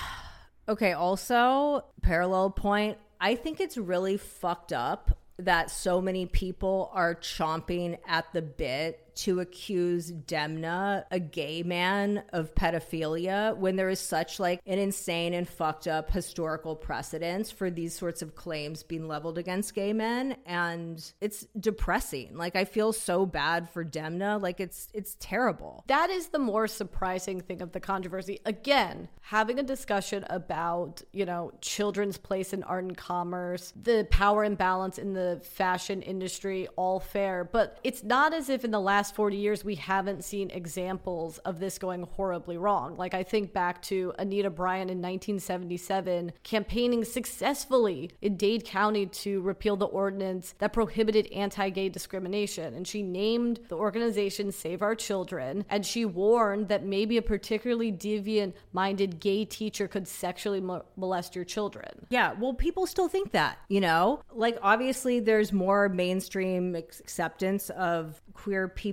Okay, also, parallel point I think it's really fucked up that so many people are chomping at the bit to accuse Demna, a gay man, of pedophilia when there is such like an insane and fucked up historical precedence for these sorts of claims being leveled against gay men and it's depressing. Like I feel so bad for Demna, like it's it's terrible. That is the more surprising thing of the controversy. Again, having a discussion about, you know, children's place in art and commerce, the power imbalance in the fashion industry, all fair, but it's not as if in the last last 40 years, we haven't seen examples of this going horribly wrong. Like, I think back to Anita Bryant in 1977 campaigning successfully in Dade County to repeal the ordinance that prohibited anti gay discrimination. And she named the organization Save Our Children. And she warned that maybe a particularly deviant minded gay teacher could sexually mo- molest your children. Yeah, well, people still think that, you know? Like, obviously, there's more mainstream acceptance of queer people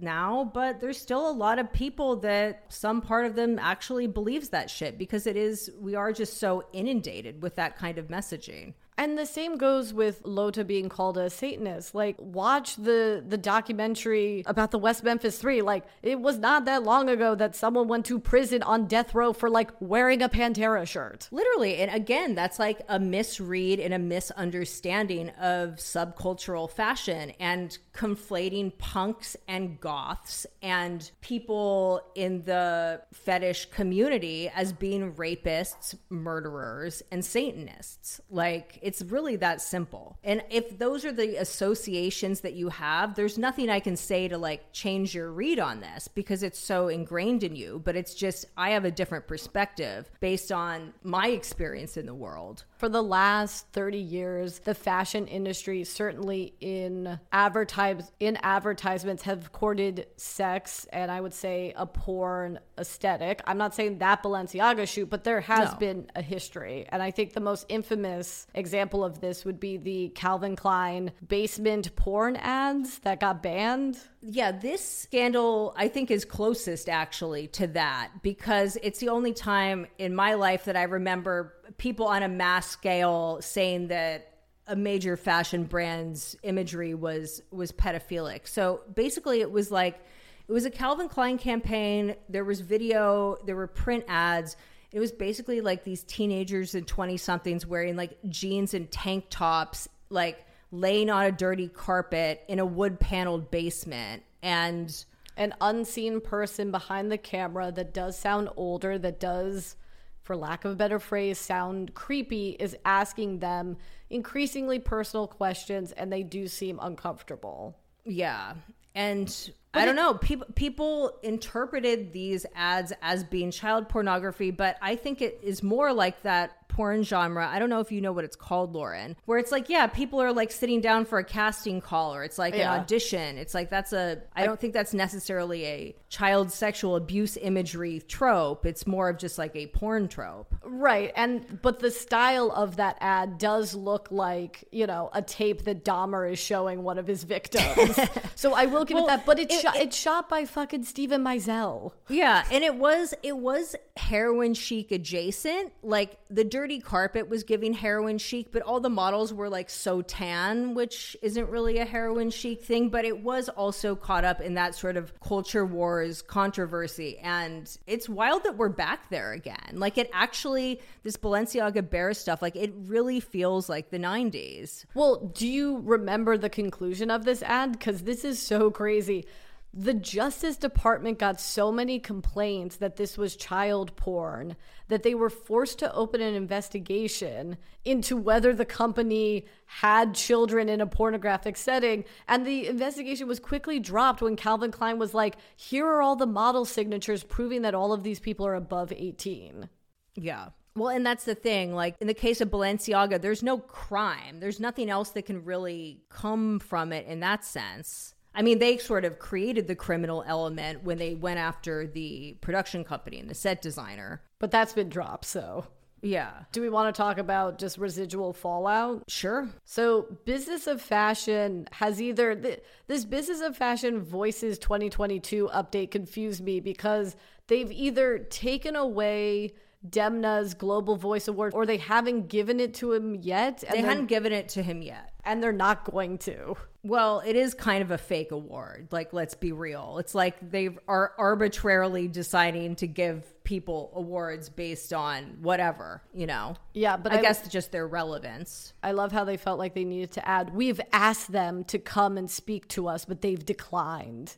now, but there's still a lot of people that some part of them actually believes that shit because it is, we are just so inundated with that kind of messaging. And the same goes with Lotta being called a Satanist. Like, watch the the documentary about the West Memphis Three. Like, it was not that long ago that someone went to prison on death row for like wearing a Pantera shirt. Literally, and again, that's like a misread and a misunderstanding of subcultural fashion and conflating punks and goths and people in the fetish community as being rapists, murderers, and Satanists. Like It's really that simple. And if those are the associations that you have, there's nothing I can say to like change your read on this because it's so ingrained in you. But it's just, I have a different perspective based on my experience in the world. For the last 30 years, the fashion industry, certainly in advertise in advertisements, have courted sex and I would say a porn aesthetic. I'm not saying that Balenciaga shoot, but there has no. been a history. And I think the most infamous example of this would be the Calvin Klein basement porn ads that got banned. Yeah, this scandal I think is closest actually to that because it's the only time in my life that I remember people on a mass scale saying that a major fashion brand's imagery was was pedophilic. So basically it was like it was a Calvin Klein campaign, there was video, there were print ads. It was basically like these teenagers and 20 somethings wearing like jeans and tank tops like laying on a dirty carpet in a wood paneled basement and an unseen person behind the camera that does sound older that does for lack of a better phrase, sound creepy is asking them increasingly personal questions and they do seem uncomfortable. Yeah. And I don't know. People people interpreted these ads as being child pornography, but I think it is more like that porn genre. I don't know if you know what it's called, Lauren, where it's like, yeah, people are like sitting down for a casting call or it's like yeah. an audition. It's like that's a, I don't think that's necessarily a child sexual abuse imagery trope. It's more of just like a porn trope. Right. And, but the style of that ad does look like, you know, a tape that Dahmer is showing one of his victims. so I will give well, it that. But it's, it, shot, it, it's shot by fucking Steven Meisel. Yeah. And it was, it was heroin chic adjacent. Like the dirty carpet was giving heroin chic, but all the models were like so tan, which isn't really a heroin chic thing, but it was also caught up in that sort of culture wars controversy. And it's wild that we're back there again. Like it actually, this Balenciaga Bear stuff, like it really feels like the 90s. Well, do you remember the conclusion of this ad? Because this is so crazy. The Justice Department got so many complaints that this was child porn that they were forced to open an investigation into whether the company had children in a pornographic setting. And the investigation was quickly dropped when Calvin Klein was like, here are all the model signatures proving that all of these people are above 18. Yeah. Well, and that's the thing. Like in the case of Balenciaga, there's no crime. There's nothing else that can really come from it in that sense. I mean, they sort of created the criminal element when they went after the production company and the set designer. But that's been dropped, so. Yeah. Do we want to talk about just residual fallout? Sure. So, Business of Fashion has either this Business of Fashion Voices 2022 update confused me because they've either taken away Demna's Global Voice Award or they haven't given it to him yet. they hadn't given it to him yet. And they're not going to. Well, it is kind of a fake award. Like, let's be real. It's like they are arbitrarily deciding to give people awards based on whatever, you know? Yeah, but I, I guess just their relevance. I love how they felt like they needed to add, we've asked them to come and speak to us, but they've declined.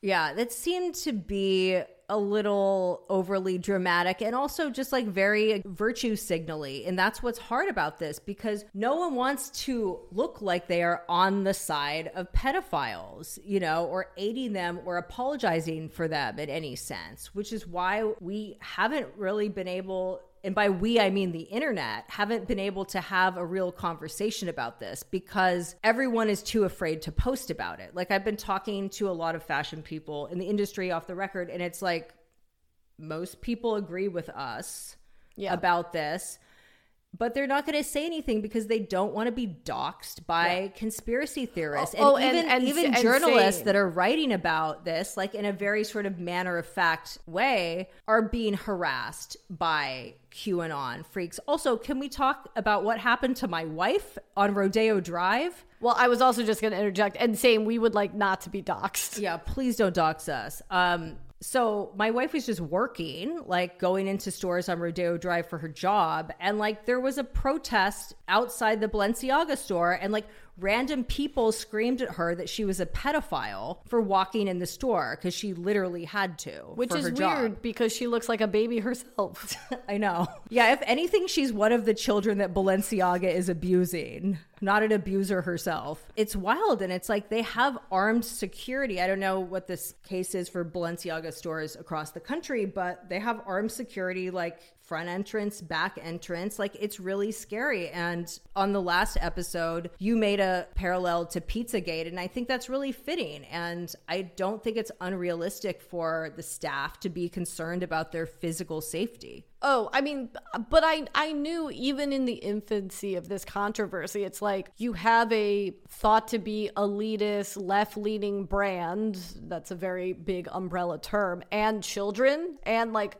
Yeah, that seemed to be a little overly dramatic and also just like very virtue signally. And that's what's hard about this because no one wants to look like they are on the side of pedophiles, you know, or aiding them or apologizing for them in any sense, which is why we haven't really been able and by we I mean the internet, haven't been able to have a real conversation about this because everyone is too afraid to post about it. Like I've been talking to a lot of fashion people in the industry off the record, and it's like most people agree with us yeah. about this but they're not going to say anything because they don't want to be doxxed by yeah. conspiracy theorists. Oh, and oh, even, and, and, even and journalists that are writing about this, like in a very sort of matter of fact way, are being harassed by QAnon freaks. Also, can we talk about what happened to my wife on Rodeo Drive? Well, I was also just going to interject and saying we would like not to be doxxed. Yeah, please don't dox us. Um, so my wife was just working, like going into stores on Rodeo Drive for her job. And like there was a protest outside the Balenciaga store. And like random people screamed at her that she was a pedophile for walking in the store because she literally had to. Which is weird because she looks like a baby herself. I know. Yeah, if anything, she's one of the children that Balenciaga is abusing, not an abuser herself. It's wild. And it's like they have armed security. I don't know what this case is for Balenciaga stores across the country, but they have armed security like front entrance, back entrance. Like it's really scary. And on the last episode, you made a parallel to Pizzagate, and I think that's really fitting. And I don't think it's unrealistic for the staff to be concerned about their physical safety. Oh, I mean, but I I knew even in the infancy of this controversy, it's like you have a thought to be elitist, left leaning brand. That's a very big umbrella term, and children, and like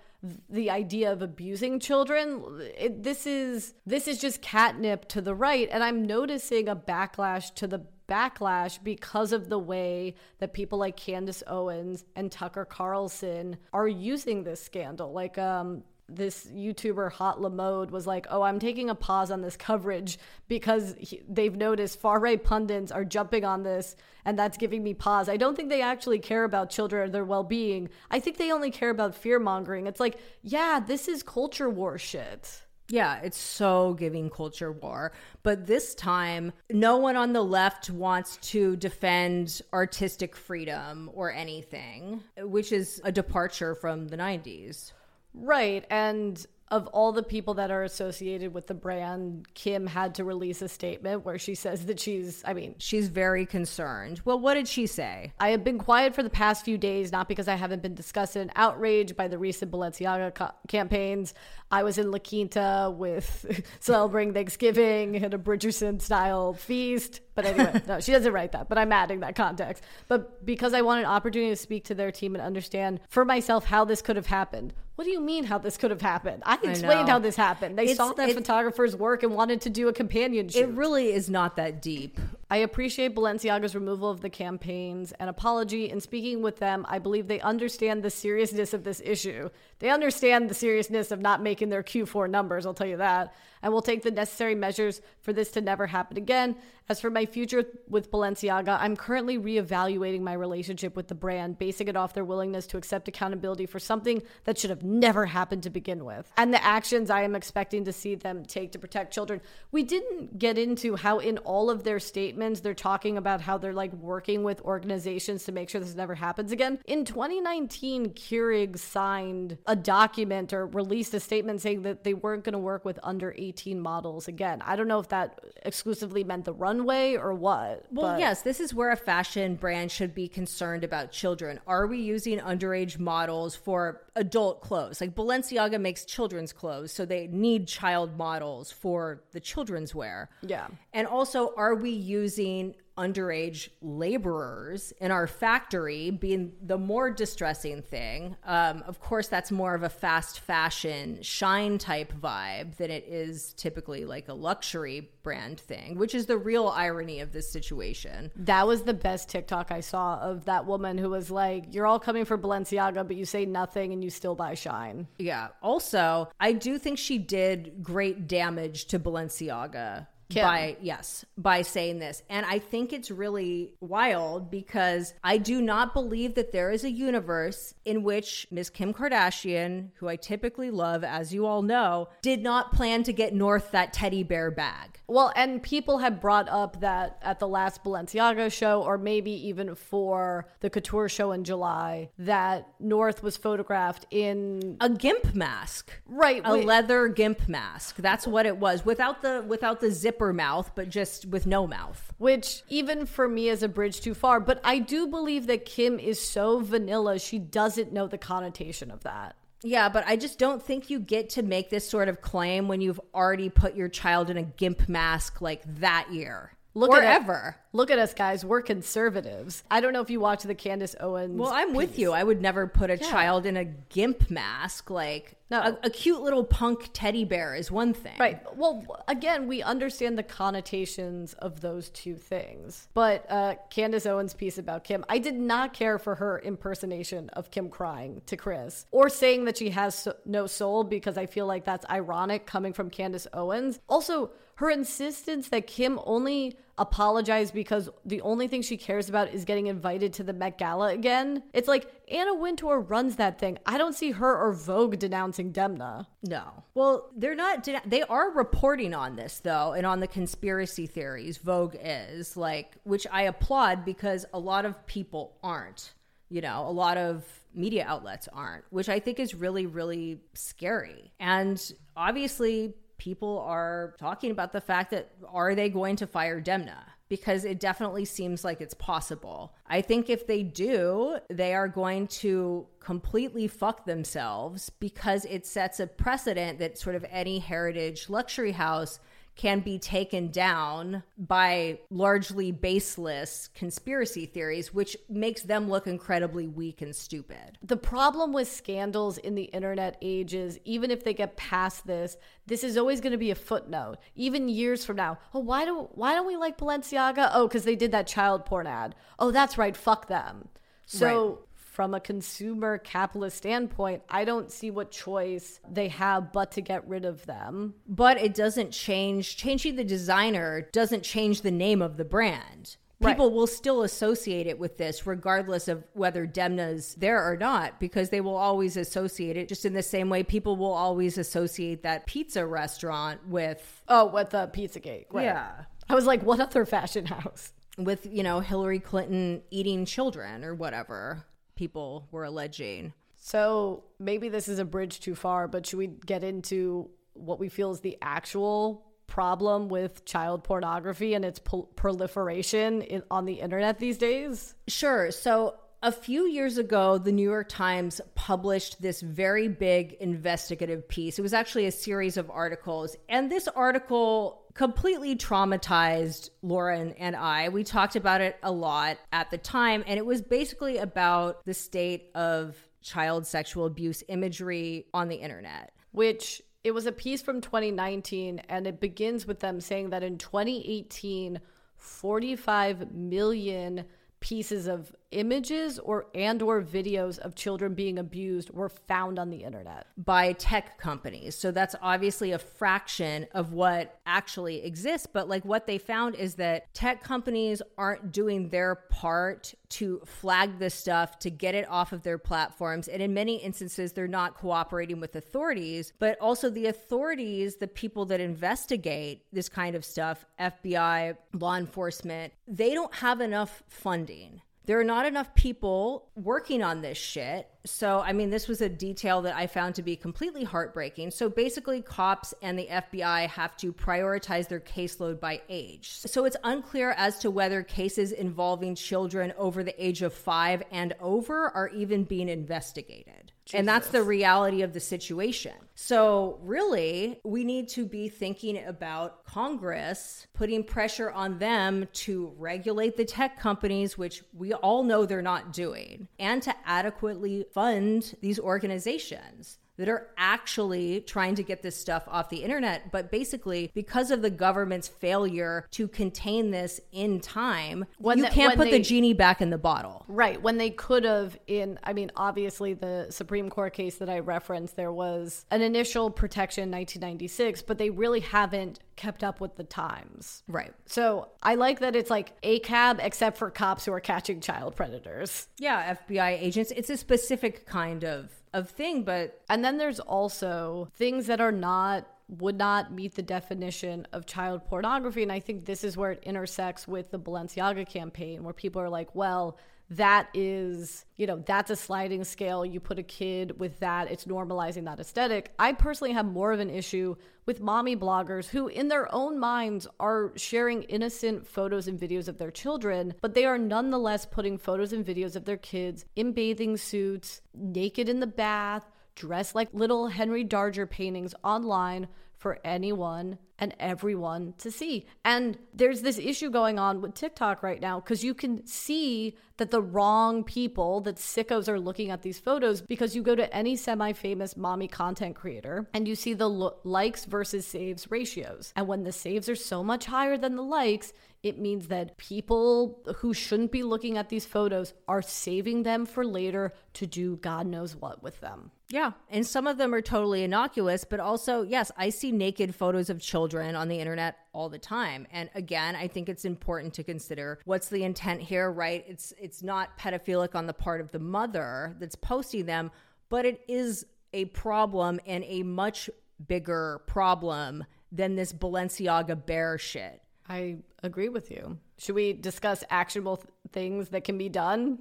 the idea of abusing children it, this is this is just catnip to the right and i'm noticing a backlash to the backlash because of the way that people like Candace Owens and Tucker Carlson are using this scandal. Like um this YouTuber Haute Le Mode was like, "Oh, I'm taking a pause on this coverage because he, they've noticed far right pundits are jumping on this, and that's giving me pause." I don't think they actually care about children or their well being. I think they only care about fear mongering. It's like, yeah, this is culture war shit. Yeah, it's so giving culture war. But this time, no one on the left wants to defend artistic freedom or anything, which is a departure from the 90s. Right. And of all the people that are associated with the brand, Kim had to release a statement where she says that she's, I mean, She's very concerned. Well, what did she say? I have been quiet for the past few days, not because I haven't been disgusted and outraged by the recent Balenciaga ca- campaigns. I was in La Quinta with celebrating Thanksgiving at a Bridgerton style feast. But anyway, no, she doesn't write that, but I'm adding that context. But because I want an opportunity to speak to their team and understand for myself how this could have happened. What do you mean how this could have happened? I explained know. how this happened. They It's- saw that it- photographer's work and wanted to do a companion shoot. It really is not that deep. I appreciate Balenciaga's removal of the campaigns and apology. In speaking with them, I believe they understand the seriousness of this issue. They understand the seriousness of not making their Q4 numbers, I'll tell you that, and will take the necessary measures for this to never happen again. As for my future with Balenciaga, I'm currently reevaluating my relationship with the brand, basing it off their willingness to accept accountability for something that should have never happened to begin with, and the actions I am expecting to see them take to protect children. We didn't get into how, in all of their statements, they're talking about how they're like working with organizations to make sure this never happens again. In 2019, Kering signed a document or released a statement saying that they weren't going to work with under 18 models again. I don't know if that exclusively meant the runway or what. Well, but- yes, this is where a fashion brand should be concerned about children. Are we using underage models for adult clothes? Like Balenciaga makes children's clothes, so they need child models for the children's wear. Yeah. And also, are we using underage laborers in our factory being the more distressing thing? Um, of course, that's more of a fast fashion Shein type vibe than it is typically like a luxury brand thing, which is the real irony of this situation. That was the best TikTok I saw of that woman who was like, You're all coming for Balenciaga, but you say nothing and you still buy Shein. Yeah. Also, I do think she did great damage to Balenciaga Kim. by yes, by saying this. And I think it's really wild because I do not believe that there is a universe in which Miss Kim Kardashian, who I typically love as you all know, did not plan to get North that teddy bear bag. Well, and people had brought up that at the last Balenciaga show, or maybe even for the couture show in July, that North was photographed in A gimp mask. right. A wait, leather gimp mask. That's what it was. Without the without the zipper mouth, but just with no mouth. which even for me is a bridge too far. But I do believe that Kim is so vanilla; she doesn't know the connotation of that. Yeah, but I just don't think you get to make this sort of claim when you've already put your child in a gimp mask like that year. Look or at ever. Look at us, guys. We're conservatives. I don't know if you watch the Candace Owens. Well, I'm with you. I would never put a child in a gimp mask. Like No. a, a cute little punk teddy bear is one thing. Right. Well, again, we understand the connotations of those two things. But uh, Candace Owens' piece about Kim, I did not care for her impersonation of Kim crying to Kris or saying that she has so- no soul because I feel like that's ironic coming from Candace Owens. Also, her insistence that Kim only apologize because the only thing she cares about is getting invited to the Met Gala again. It's like Anna Wintour runs that thing. I don't see her or Vogue denouncing Demna. No. Well, they're not. They are reporting on this though, and on the conspiracy theories. Vogue is like, which I applaud because a lot of people aren't. You know, a lot of media outlets aren't, which I think is really, really scary. And obviously, people are talking about the fact that are they going to fire Demna? Because it definitely seems like it's possible. I think if they do, they are going to completely fuck themselves because it sets a precedent that sort of any heritage luxury house can be taken down by largely baseless conspiracy theories, which makes them look incredibly weak and stupid. The problem with scandals in the internet age is even if they get past this, this is always going to be a footnote, even years from now. Oh, why do why don't we like Balenciaga? Oh, because they did that child porn ad. Oh, that's right. Fuck them. So right from a consumer capitalist standpoint, I don't see what choice they have but to get rid of them. But it doesn't change, changing the designer doesn't change the name of the brand. People right. will still associate it with this, regardless of whether Demna's there or not, because they will always associate it just in the same way people will always associate that pizza restaurant with. Oh, with the Pizzagate. Right. Yeah. I was like, what other fashion house? With, you know, Hillary Clinton eating children or whatever people were alleging. So maybe this is a bridge too far, but should we get into what we feel is the actual problem with child pornography and its proliferation in, on the internet these days? Sure. So a few years ago, the New York Times published this very big investigative piece. It was actually a series of articles. And this article completely traumatized Lauren and I. We talked about it a lot at the time, and it was basically about the state of child sexual abuse imagery on the internet. Which it was a piece from 2019, and it begins with them saying that in 2018, 45 million pieces of images or and or videos of children being abused were found on the internet by tech companies. So that's obviously a fraction of what actually exists but like what they found is that tech companies aren't doing their part to flag this stuff to get it off of their platforms and in many instances they're not cooperating with authorities but also the authorities the people that investigate this kind of stuff FBI law enforcement they don't have enough funding there are not enough people working on this shit. So, I mean, this was a detail that I found to be completely heartbreaking. So, basically, cops and the FBI have to prioritize their caseload by age. So, it's unclear as to whether cases involving children over the age of five and over are even being investigated. Jesus. And that's the reality of the situation. So, really, we need to be thinking about Congress putting pressure on them to regulate the tech companies, which we all know they're not doing, and to adequately fund these organizations that are actually trying to get this stuff off the internet. But basically, because of the government's failure to contain this in time, when you the, can't put they, the genie back in the bottle. Right. When they could have, in, I mean, obviously, the Supreme Court case that I referenced, there was an initial protection in 1996, but they really haven't kept up with the times. Right. So I like that it's like a cab, except for cops who are catching child predators. Yeah, FBI agents. It's a specific kind of of thing, but and then there's also things that are not would not meet the definition of child pornography. And I think this is where it intersects with the Balenciaga campaign where people are like, well, that is, you know, that's a sliding scale. You put a kid with that, it's normalizing that aesthetic. I personally have more of an issue with mommy bloggers who, in their own minds, are sharing innocent photos and videos of their children, but they are nonetheless putting photos and videos of their kids in bathing suits, naked in the bath, dressed like little Henry Darger paintings online for anyone and everyone to see. And there's this issue going on with TikTok right now because you can see that the wrong people, that sickos are looking at these photos because you go to any semi famous mommy content creator and you see the lo- likes versus saves ratios. And when the saves are so much higher than the likes, it means that people who shouldn't be looking at these photos are saving them for later to do God knows what with them. Yeah. And some of them are totally innocuous, but also, yes, I see naked photos of children on the internet all the time. And again, I think it's important to consider what's the intent here, right? It's it's not pedophilic on the part of the mother that's posting them, but it is a problem and a much bigger problem than this Balenciaga bear shit. I agree with you. Should we discuss actionable th- things that can be done?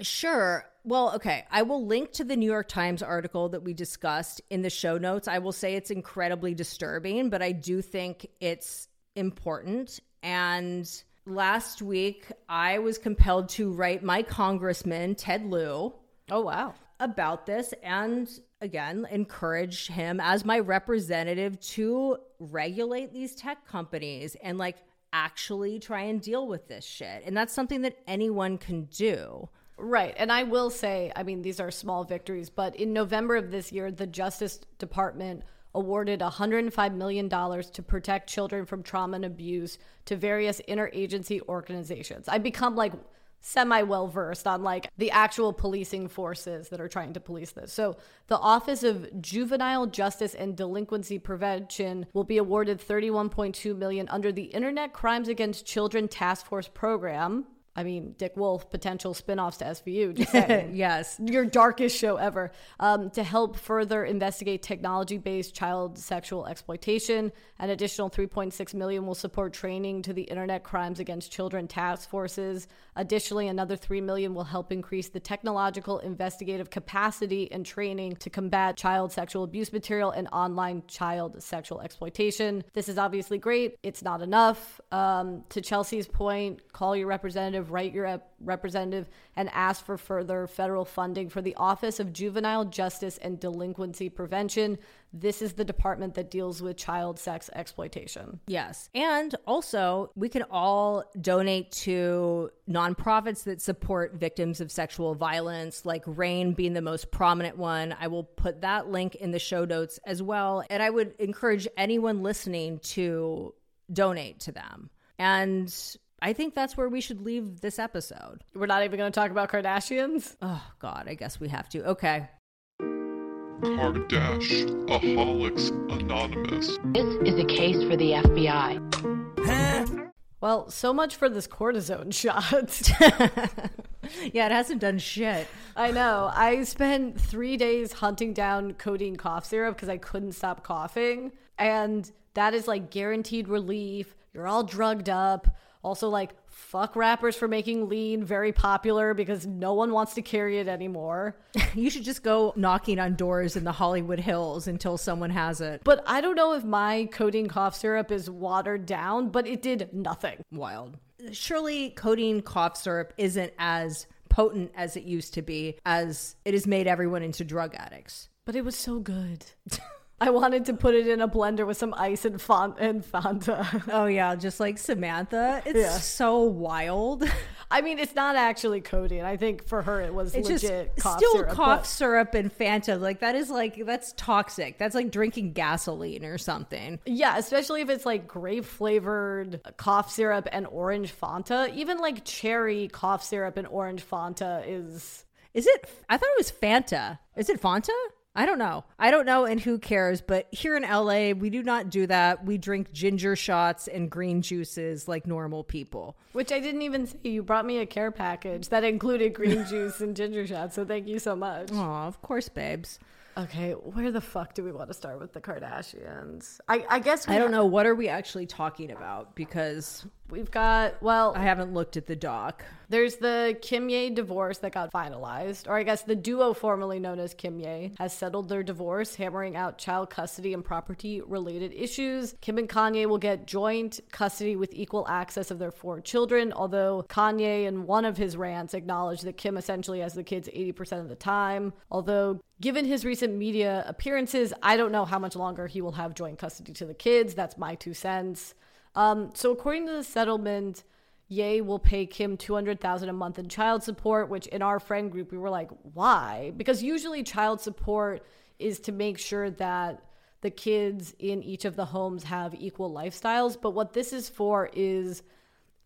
Sure. Well, okay. I will link to the New York Times article that we discussed in the show notes. I will say it's incredibly disturbing, but I do think it's important. And last week, I was compelled to write my congressman, Ted Lieu. Oh, wow. About this and again encourage him as my representative to regulate these tech companies and like actually try and deal with this shit. And that's something that anyone can do. Right. And I will say, I mean, these are small victories, but in November of this year, the Justice Department awarded $105 million to protect children from trauma and abuse to various interagency organizations. I become like semi well versed on like the actual policing forces that are trying to police this. So, the Office of Juvenile Justice and Delinquency Prevention will be awarded 31.2 million under the Internet Crimes Against Children Task Force program I mean, Dick Wolf, potential spinoffs to SVU. Just yes. Your darkest show ever. Um, to help further investigate technology based child sexual exploitation. An additional 3.6 million will support training to the Internet Crimes Against Children task forces. Additionally, another 3 million will help increase the technological investigative capacity and training to combat child sexual abuse material and online child sexual exploitation. This is obviously great. It's not enough. Um, to Chelsea's point, call your representative representative, write your representative, and ask for further federal funding for the Office of Juvenile Justice and Delinquency Prevention. This is the department that deals with child sex exploitation. Yes. And also, we can all donate to nonprofits that support victims of sexual violence, like RAINN being the most prominent one. I will put that link in the show notes as well. And I would encourage anyone listening to donate to them. And I think that's where we should leave this episode. We're not even going to talk about Kardashians? Oh, God, I guess we have to. Okay. Kardashians Anonymous. This is a case for the FBI. Well, so much for this cortisone shot. yeah, it hasn't done shit. I know. I spent three days hunting down codeine cough syrup because I couldn't stop coughing. And that is like guaranteed relief. You're all drugged up. Also, like, fuck rappers for making lean very popular because no one wants to carry it anymore. you should just go knocking on doors in the Hollywood Hills until someone has it. But I don't know if my codeine cough syrup is watered down, but it did nothing. Wild. Surely codeine cough syrup isn't as potent as it used to be, as it has made everyone into drug addicts. But it was so good. I wanted to put it in a blender with some ice and font and Fanta. Oh yeah, just like Samantha. It's yeah. so wild. I mean, it's not actually codeine. I think for her it was it's legit cough syrup. still syrup, cough but... syrup and Fanta. Like that is like that's toxic. That's like drinking gasoline or something. Yeah, especially if it's like grape flavored cough syrup and orange Fanta. Even like cherry cough syrup and orange Fanta is. Is it? I thought it was Fanta. Is it Fanta? I don't know. I don't know, and who cares? But here in LA, we do not do that. We drink ginger shots and green juices like normal people. Which I didn't even say. You brought me a care package that included green juice and ginger shots. So thank you so much. Oh, of course, babes. Okay, where the fuck do we want to start with the Kardashians? I, I guess I don't know. What are we actually talking about? Because we've got, well, I haven't looked at the doc. There's the Kimye divorce that got finalized, or I guess the duo formerly known as Kimye has settled their divorce, hammering out child custody and property related issues. Kim and Kanye will get joint custody with equal access of their four children, although Kanye in one of his rants acknowledged that Kim essentially has the kids 80% of the time. Although Given his recent media appearances, I don't know how much longer he will have joint custody to the kids. That's my two cents. Um, so according to the settlement, Ye will pay Kim 200,000 a month in child support, which in our friend group we were like, "Why?" Because usually child support is to make sure that the kids in each of the homes have equal lifestyles, but what this is for is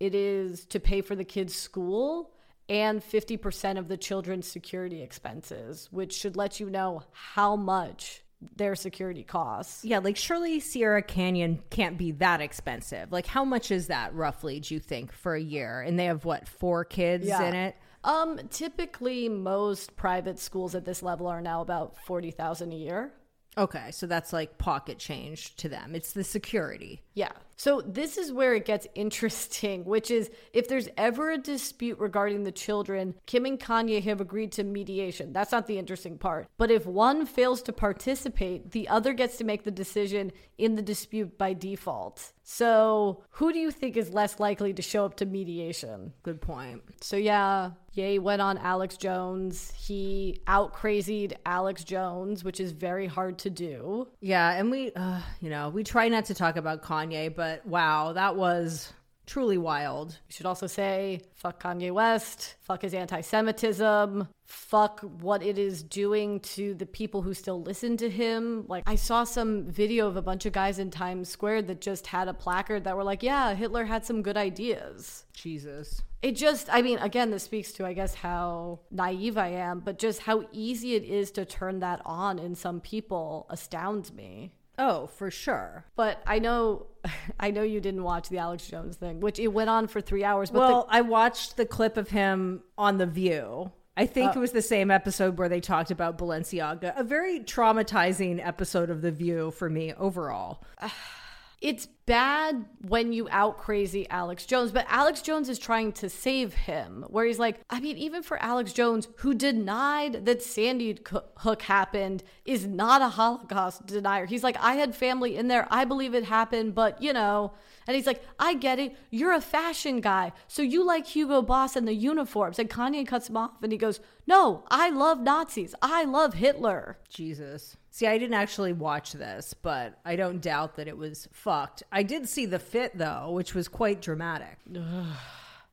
it is to pay for the kids' school and 50% of the children's security expenses, which should let you know how much their security costs. Yeah, like surely Sierra Canyon can't be that expensive. Like how much is that roughly, do you think, for a year? And they have what, four kids Yeah. in it? Um, typically most private schools at this level are now about 40,000 a year. Okay, so that's like pocket change to them. It's the security. Yeah. So this is where it gets interesting, which is if there's ever a dispute regarding the children, Kim and Kanye have agreed to mediation. That's not the interesting part. But if one fails to participate, the other gets to make the decision in the dispute by default. So who do you think is less likely to show up to mediation? Good point. So yeah, Ye went on Alex Jones. He out crazied Alex Jones, which is very hard to do. Yeah, and we, uh, you know, we try not to talk about Kanye, but wow, that was truly wild. We should also say fuck Kanye West, fuck his anti Semitism, fuck what it is doing to the people who still listen to him. Like, I saw some video of a bunch of guys in Times Square that just had a placard that were like, yeah, Hitler had some good ideas. Jesus. It just, I mean, again, this speaks to, I guess, how naive I am, but just how easy it is to turn that on in some people astounds me. Oh, for sure. But I know, I know you didn't watch the Alex Jones thing, which it went on for three hours. But the- Well, I watched the clip of him on The View. I think oh. it was the same episode where they talked about Balenciaga. A very traumatizing episode of The View for me overall. it's bad when you out crazy Alex Jones, but Alex Jones is trying to save him. Where he's like, I mean, even for Alex Jones, who denied that Sandy Hook happened, is not a Holocaust denier. He's like, I had family in there. I believe it happened, but you know. And he's like, I get it. You're a fashion guy. So you like Hugo Boss and the uniforms. And Kanye cuts him off and he goes, No, I love Nazis. I love Hitler. Jesus. See, I didn't actually watch this, but I don't doubt that it was fucked. I did see the fit though, which was quite dramatic.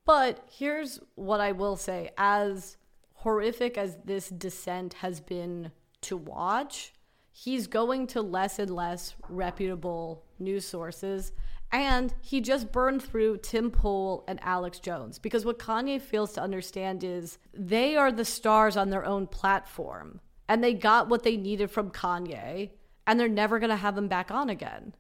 But here's what I will say as horrific as this descent has been to watch, he's going to less and less reputable news sources. And he just burned through Tim Pool and Alex Jones because what Kanye fails to understand is they are the stars on their own platform and they got what they needed from Kanye and they're never going to have him back on again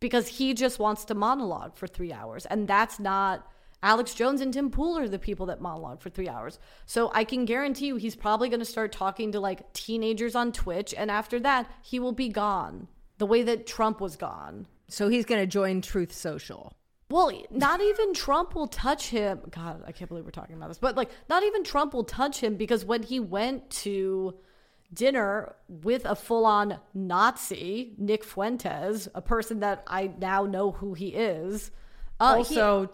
because he just wants to monologue for three hours. And that's not Alex Jones and Tim Pool are the people that monologue for three hours. So I can guarantee you he's probably going to start talking to like teenagers on Twitch. And after that, he will be gone the way that Trump was gone. So he's going to join Truth Social. Well, not even Trump will touch him. God, I can't believe we're talking about this. But like, not even Trump will touch him because when he went to dinner with a full on Nazi, Nick Fuentes, a person that I now know who he is. Uh, he- Also,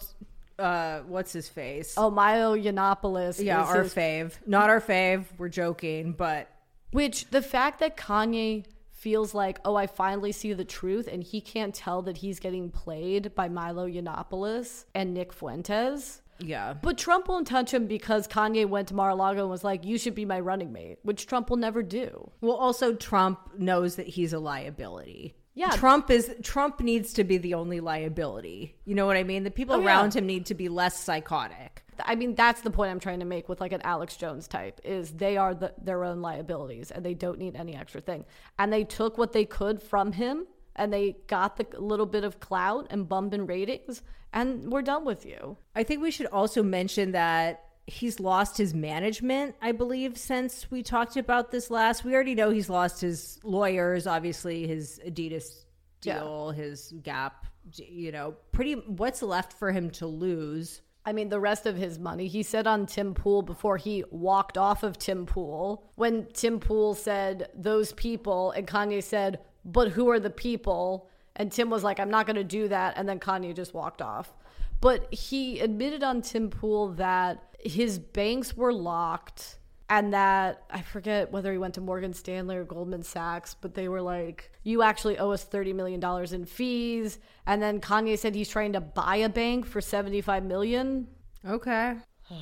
uh, what's his face? oh, Milo Yiannopoulos. yeah, our his- fave. Not our fave. We're joking, but Which the fact that Kanye feels like, oh, I finally see the truth, and he can't tell that he's getting played by Milo Yiannopoulos and Nick Fuentes. Yeah. But Trump won't touch him because Kanye went to Mar-a-Lago and was like, "You should be my running mate," which Trump will never do. Well, also Trump knows that he's a liability. Yeah. Trump is Trump needs to be the only liability. You know what I mean? The people Oh, yeah. around him need to be less psychotic. I mean, that's the point I'm trying to make with like an Alex Jones type is they are the, their own liabilities and they don't need any extra thing. And they took what they could from him and they got the little bit of clout and bump in ratings and we're done with you. I think we should also mention that he's lost his management, I believe, since we talked about this last. We already know he's lost his lawyers, obviously his Adidas Yeah. deal, his Gap, you know, pretty what's left for him to lose. I mean, the rest of his money. He said on Tim Pool before he walked off of Tim Pool, when Tim Pool said, those people, and Kanye said, but who are the people? And Tim was like, I'm not going to do that. And then Kanye just walked off. But he admitted on Tim Pool that his banks were locked and that I forget whether he went to Morgan Stanley or Goldman Sachs, but they were like, you actually owe us $30 million in fees. And then Kanye said he's trying to buy a bank for 75 million. Okay.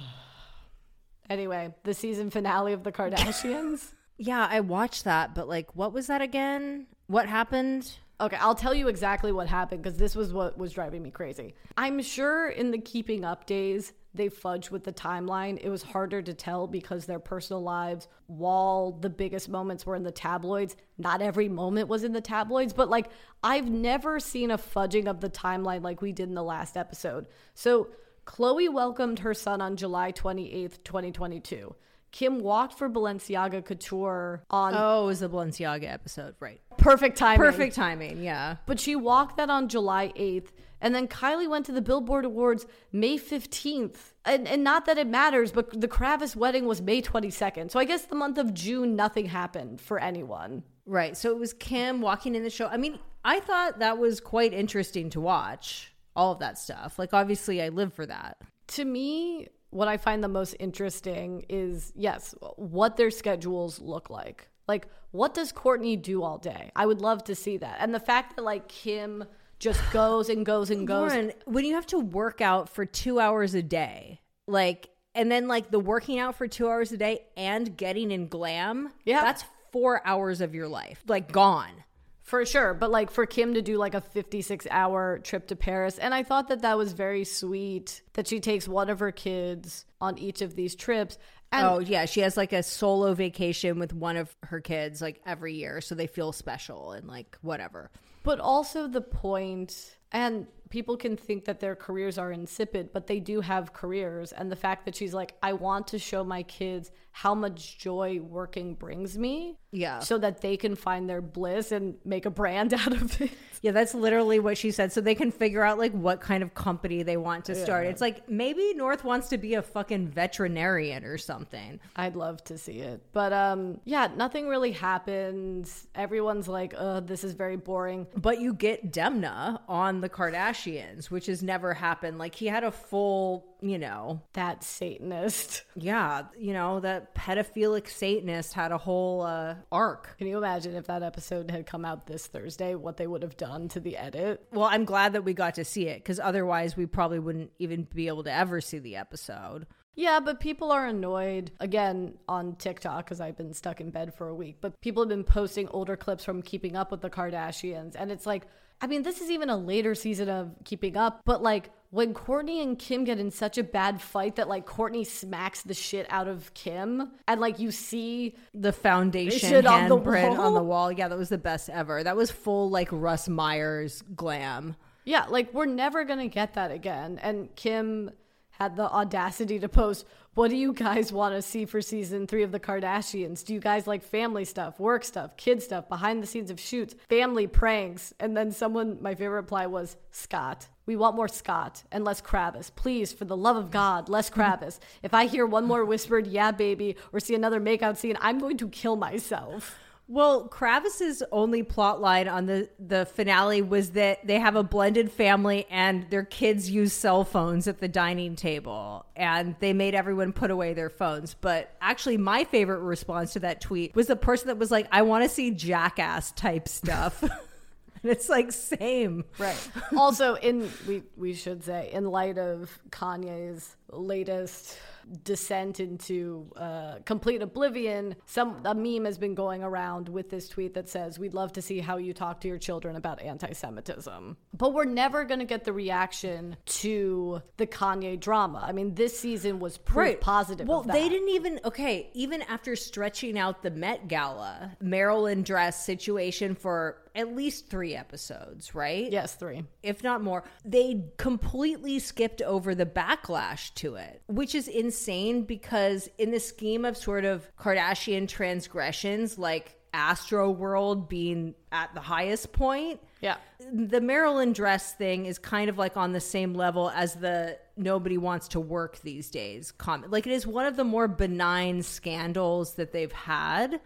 Anyway, the season finale of The Kardashians. Yeah, I watched that, but like what was that again? What happened? Okay, I'll tell you exactly what happened because this was what was driving me crazy. I'm sure in the keeping up days, they fudged with the timeline. It was harder to tell because their personal lives, while the biggest moments were in the tabloids, not every moment was in the tabloids. But like, I've never seen a fudging of the timeline like we did in the last episode. So, Khloé welcomed her son on July 28th, 2022. Kim walked for Balenciaga Couture on Oh, it was the Balenciaga episode, right? perfect timing. Perfect timing, yeah. But she walked that on July 8th. And then Kylie went to the Billboard Awards May 15th. And, and not that it matters, but the Kravis wedding was May 22nd. So I guess the month of June, nothing happened for anyone. Right. So it was Kim walking in the show. I mean, I thought that was quite interesting to watch. All of that stuff. Like, obviously, I live for that. To me, what I find the most interesting is yes, what their schedules look like. Like, what does Kourtney do all day? I would love to see that. And the fact that, like, Kim just goes and goes and goes. Lauren, when you have to work out for two hours a day, like, and then like the working out for two hours a day and getting in glam, Yeah. that's four hours of your life, like gone. For sure. But like for Kim to do like a 56 hour trip to Paris. And I thought that that was very sweet that she takes one of her kids on each of these trips. And oh yeah, she has like a solo vacation with one of her kids like every year, so they feel special and like whatever. but also the point, and people can think that their careers are insipid, but they do have careers. And the fact that she's like, I want to show my kids how much joy working brings me. Yeah. So that they can find their bliss and make a brand out of it. Yeah, that's literally what she said. So they can figure out like what kind of company they want to start. It's like maybe North wants to be a fucking veterinarian or something. I'd love to see it. But um yeah, nothing really happens. Everyone's like, "Uh, this is very boring." But you get Demna on the Kardashians, which has never happened. Like he had a full, you know, That Satanist. yeah, you know, that pedophilic Satanist had a whole uh, arc. Can you imagine if that episode had come out this Thursday, what they would have done to the edit? Well, I'm glad that we got to see it because otherwise we probably wouldn't even be able to ever see the episode. Yeah, but people are annoyed again on TikTok because I've been stuck in bed for a week. But people have been posting older clips from Keeping Up with the Kardashians. And it's like, I mean, this is even a later season of Keeping Up, but like when Kourtney and Kim get in such a bad fight that like Kourtney smacks the shit out of Kim, and like you see The foundation Shit on the wall? on the wall. Yeah, that was the best ever. That was full like Russ Meyer's glam. Yeah, like we're never gonna get that again. And Kim had the audacity to post, "What do you guys want to see for season three of the Kardashians? Do you guys like family stuff, work stuff, kid stuff, behind the scenes of shoots, family pranks?" And then someone, my favorite reply was Scott. We want more Scott and less Kravis. Please, for the love of God, less Kravis. If I hear one more whispered, yeah, baby, or see another makeout scene, I'm going to kill myself. Well, Kravis's only plot line on the, the finale was that they have a blended family and their kids use cell phones at the dining table and they made everyone put away their phones. But actually, my favorite response to that tweet was the person that was like, I want to see jackass type stuff. and it's like, same. Right. also, in we we should say, in light of Kanye's latest descent into uh, complete oblivion, some a meme has been going around with this tweet that says, "We'd love to see how you talk to your children about anti-Semitism," but we're never going to get the reaction to the Kanye drama. I mean, this season was proof positive. Well, they didn't even okay. Even after stretching out the Met Gala Marilyn dress situation for at least three episodes, right? Yes, three. if not more, they completely skipped over the backlash to it, which is insane because in the scheme of sort of Kardashian transgressions, like Astro World being at the highest point, Yeah. the Marilyn dress thing is kind of like on the same level as the nobody wants to work these days comment. Like it is one of the more benign scandals that they've had.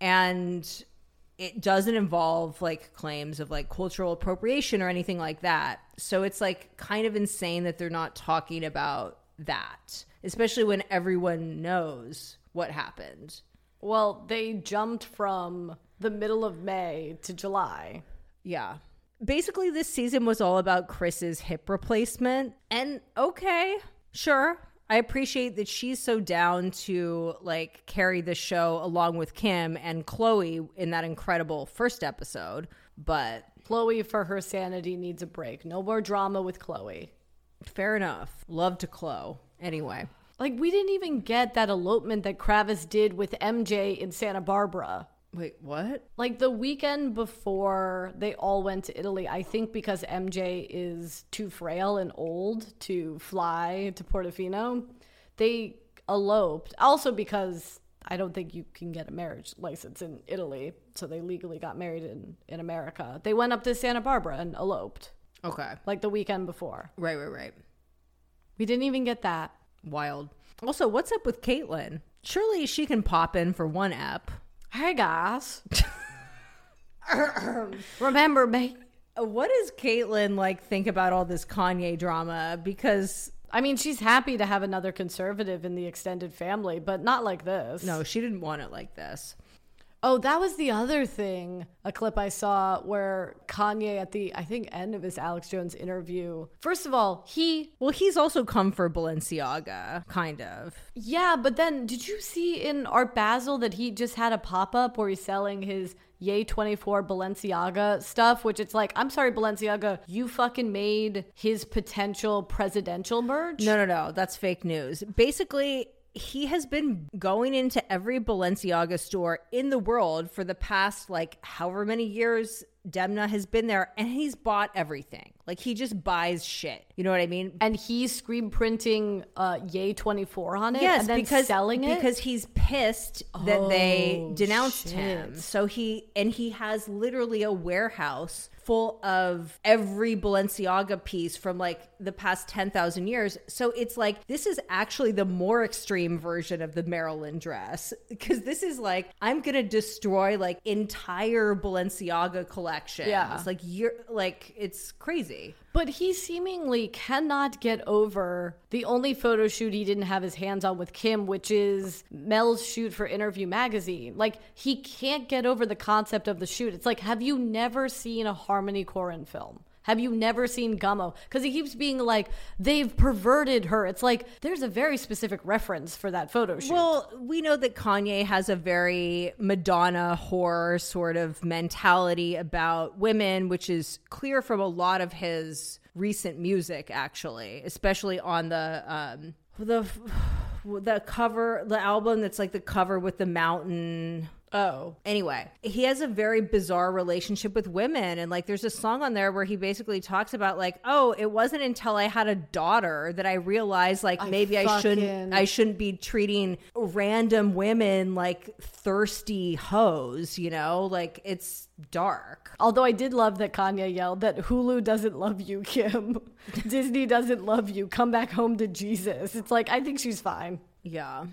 And it doesn't involve like claims of like cultural appropriation or anything like that. So it's like kind of insane that they're not talking about that, especially when everyone knows what happened. Well, they jumped from the middle of May to July. Yeah. Basically, this season was all about Kris's hip replacement. And okay, sure. I appreciate that she's so down to like carry the show along with Kim and Khloé in that incredible first episode. But Khloé, for her sanity, needs a break. No more drama with Khloé. Fair enough. Love to Khloé. Anyway, Like, we didn't even get that elopement that Kravis did with MJ in Santa Barbara. wait, what? Like the weekend before they all went to Italy, I think because MJ is too frail and old to fly to Portofino, they eloped. Also because I don't think you can get a marriage license in Italy, so they legally got married in, in America. They went up to Santa Barbara and eloped, Okay. like the weekend before. Right, right, right. We didn't even get that. Wild. Also, what's up with Caitlyn? Surely she can pop in for one app. Hey guys. Remember me? What does Caitlyn like think about all this Kanye drama? Because I mean, she's happy to have another conservative in the extended family, but not like this. no, she didn't want it like this. Oh, that was the other thing. A clip I saw where Kanye at the I think end of his Alex Jones interview. First of all, he Well, he's also come for Balenciaga, kind of. yeah, but then did you see in Art Basel that he just had a pop up where he's selling his Ye 24 Balenciaga stuff, which it's like, I'm sorry, Balenciaga, you fucking made his potential presidential merch. No, no, no. That's fake news. Basically, he has been going into every Balenciaga store in the world for the past, like, however many years Demna has been there, and he's bought everything. Like, he just buys shit. You know what I mean? And he's screen printing uh, Ye 24 on it Yes, because selling it. because he's pissed that they Oh, denounced him. So he and he has literally a warehouse full of every Balenciaga piece from like the past 10,000 years. So it's like this is actually the more extreme version of the Marilyn dress because this is like I'm going to destroy like entire Balenciaga collections. Yeah. It's like you're like it's crazy. But he seemingly cannot get over the only photo shoot he didn't have his hands on with Kim, which is Mel's shoot for Interview Magazine. Like, he can't get over the concept of the shoot. It's like, have you never seen a Harmony Korine film? Have you never seen Gummo? Because he keeps being like, they've perverted her. It's like, there's a very specific reference for that photo shoot. Well, we know that Kanye has a very Madonna whore sort of mentality about women, which is clear from a lot of his recent music, actually, especially on the um, the the cover, the album that's like the cover with the mountain. Oh. Anyway, he has a very bizarre relationship with women. And like, there's a song on there where he basically talks about, like, oh, it wasn't until I had a daughter that I realized, like, maybe I shouldn't, I shouldn't be treating random women like thirsty hoes, you know? Like, it's dark. Although I did love that Kanye yelled that Hulu doesn't love you, Kim. Disney doesn't love you. Come back home to Jesus. It's like, I think she's fine. Yeah.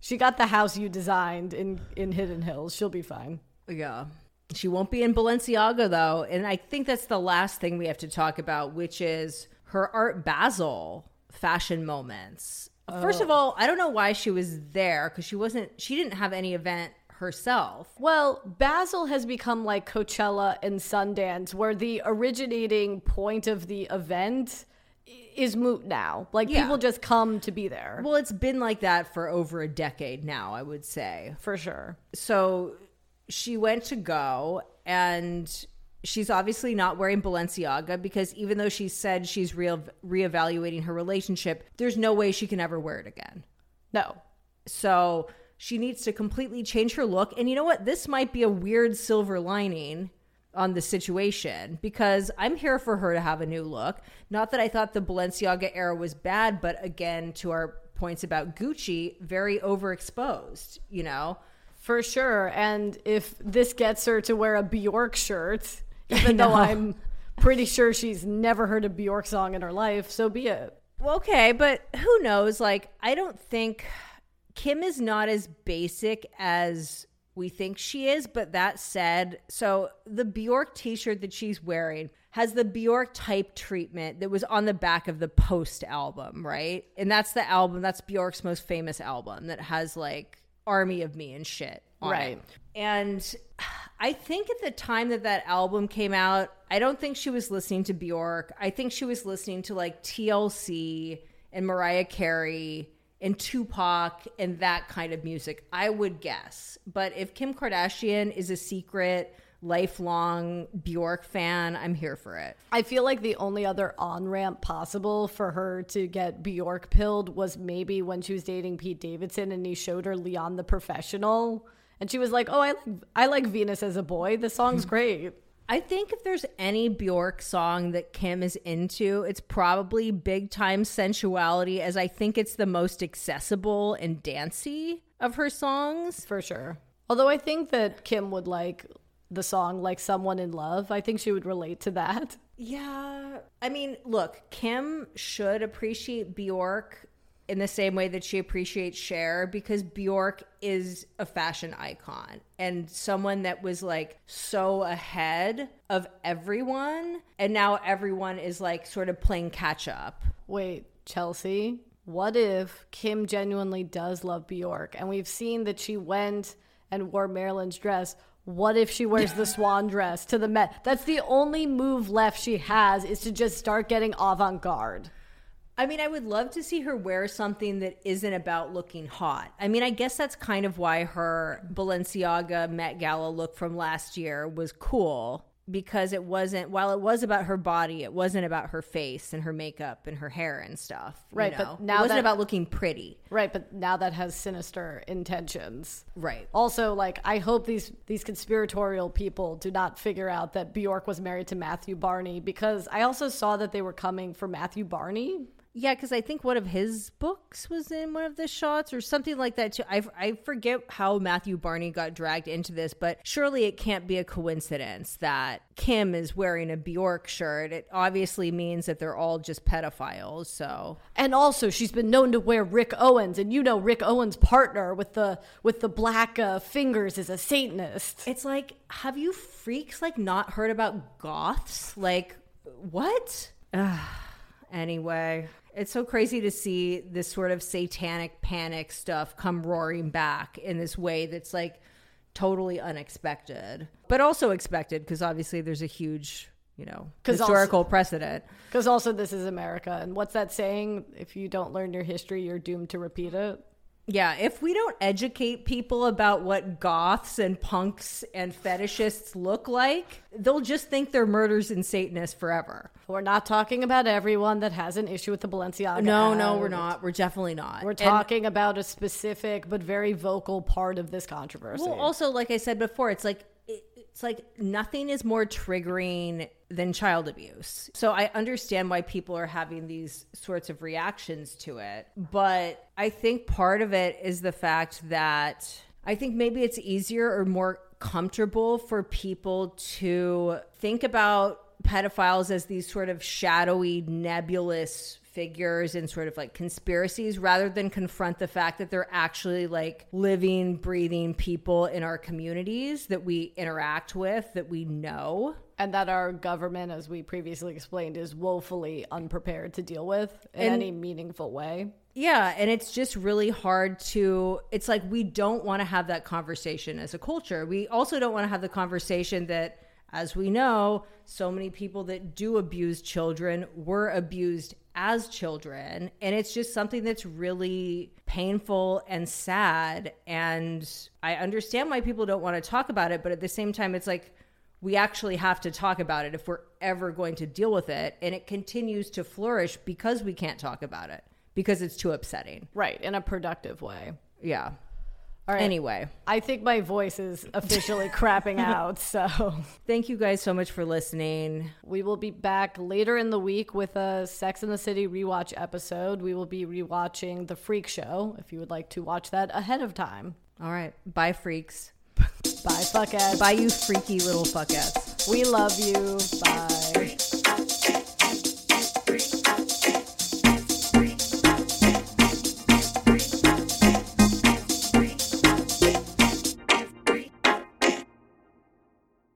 She got the house you designed in, in Hidden Hills. She'll be fine. Yeah. She won't be in Balenciaga though. And I think that's the last thing we have to talk about, which is her Art Basel fashion moments. Oh. First of all, I don't know why she was there because she wasn't, she didn't have any event herself. Well, Basel has become like Coachella and Sundance, where the originating point of the event is moot now. Like Yeah. people just come to be there Well, it's been like that for over a decade now, I would say. for sure. so she went to go and she's obviously not wearing Balenciaga because even though she said she's re- reevaluating her relationship, there's no way she can ever wear it again. No. So she needs to completely change her look. And you know what? This might be a weird silver lining on the situation because I'm here for her to have a new look. Not that I thought the Balenciaga era was bad, but again, to our points about Gucci, very overexposed, you know? For sure. And if this gets her to wear a Bjork shirt, even though. I'm pretty sure she's never heard a Bjork song in her life, so be it. Well, okay, but who knows? Like, I don't think Kim is not as basic as we think she is. But that said, so the Bjork t shirt that she's wearing has the Bjork type treatment that was on the back of the Post album, right? And that's the album, that's Bjork's most famous album that has like Army of Me and shit. on Right. it. And I think at the time that that album came out, I don't think she was listening to Bjork. I think she was listening to like TLC and Mariah Carey and Tupac and that kind of music, I would guess. But if Kim Kardashian is a secret lifelong Bjork fan, I'm here for it. I feel like the only other on ramp possible for her to get Bjork pilled was maybe when she was dating Pete Davidson and he showed her Leon the Professional. And she was like, Oh, I like, I like Venus as a boy. The song's great. I think if there's any Bjork song that Kim is into, it's probably Big Time Sensuality, as I think it's the most accessible and dancey of her songs. For sure. Although I think that Kim would like the song like Someone in Love. I think she would relate to that. Yeah. I mean, look, Kim should appreciate Bjork in the same way that she appreciates Cher because Bjork is a fashion icon and someone that was like so ahead of everyone. And now everyone is like sort of playing catch up. Wait, Chelsea, what if Kim genuinely does love Bjork and we've seen that she went and wore Marilyn's dress? What if she wears the swan dress to the Met? That's the only move left she has is to just start getting avant garde. I mean, I would love to see her wear something that isn't about looking hot. I mean, I guess that's kind of why her Balenciaga Met Gala look from last year was cool because it wasn't while it was about her body, it wasn't about her face and her makeup and her hair and stuff. you Right, but know? now it wasn't that- about looking pretty. Right, but now that has sinister intentions. Right. Also, like I hope these these conspiratorial people do not figure out that Bjork was married to Matthew Barney because I also saw that they were coming for Matthew Barney. Yeah, because I think one of his books was in one of the shots or something like that too. I, I forget how Matthew Barney got dragged into this, but surely it can't be a coincidence that Kim is wearing a Bjork shirt. It obviously means that they're all just pedophiles. So And also, she's been known to wear Rick Owens, and you know Rick Owens' partner with the with the black uh, fingers is a Satanist. it's like, have you freaks like not heard about goths? Like, what? Ugh. Anyway, it's so crazy to see this sort of satanic panic stuff come roaring back in this way that's like totally unexpected, but also expected because obviously there's a huge, you know, 'Cause also- historical precedent. Because also, this is America, and what's that saying? If you don't learn your history, you're doomed to repeat it. Yeah, if we don't educate people about what goths and punks and fetishists look like, they'll just think they're murders and Satanists forever. We're not talking about everyone that has an issue with the Balenciaga. No, no, we're not. We're definitely not. We're And- talking about a specific but very vocal part of this controversy. well, also, like I said before, it's like it's like nothing is more triggering than child abuse. So I understand why people are having these sorts of reactions to it, but I think part of it is the fact that I think maybe it's easier or more comfortable for people to think about pedophiles as these sort of shadowy, nebulous figures and sort of like conspiracies rather than confront the fact that they're actually like living, breathing people in our communities that we interact with, that we know. and that our government, as we previously explained, is woefully unprepared to deal with in And- any meaningful way. Yeah, and it's just really hard to it's like we don't want to have that conversation as a culture. We also don't want to have the conversation that as we know, so many people that do abuse children were abused as children, and it's just something that's really painful and sad and I understand why people don't want to talk about it, but at the same time it's like we actually have to talk about it if we're ever going to deal with it and it continues to flourish because we can't talk about it because it's too upsetting. Right, in a productive way. Yeah. All right. Anyway, I think my voice is officially crapping out, so thank you guys so much for listening. we will be back later in the week with a Sex in the City rewatch episode. We will be rewatching The Freak Show if you would like to watch that ahead of time. All right. Bye, freaks. Bye, fuckheads. Bye, you freaky little fuckheads. We love you. Bye.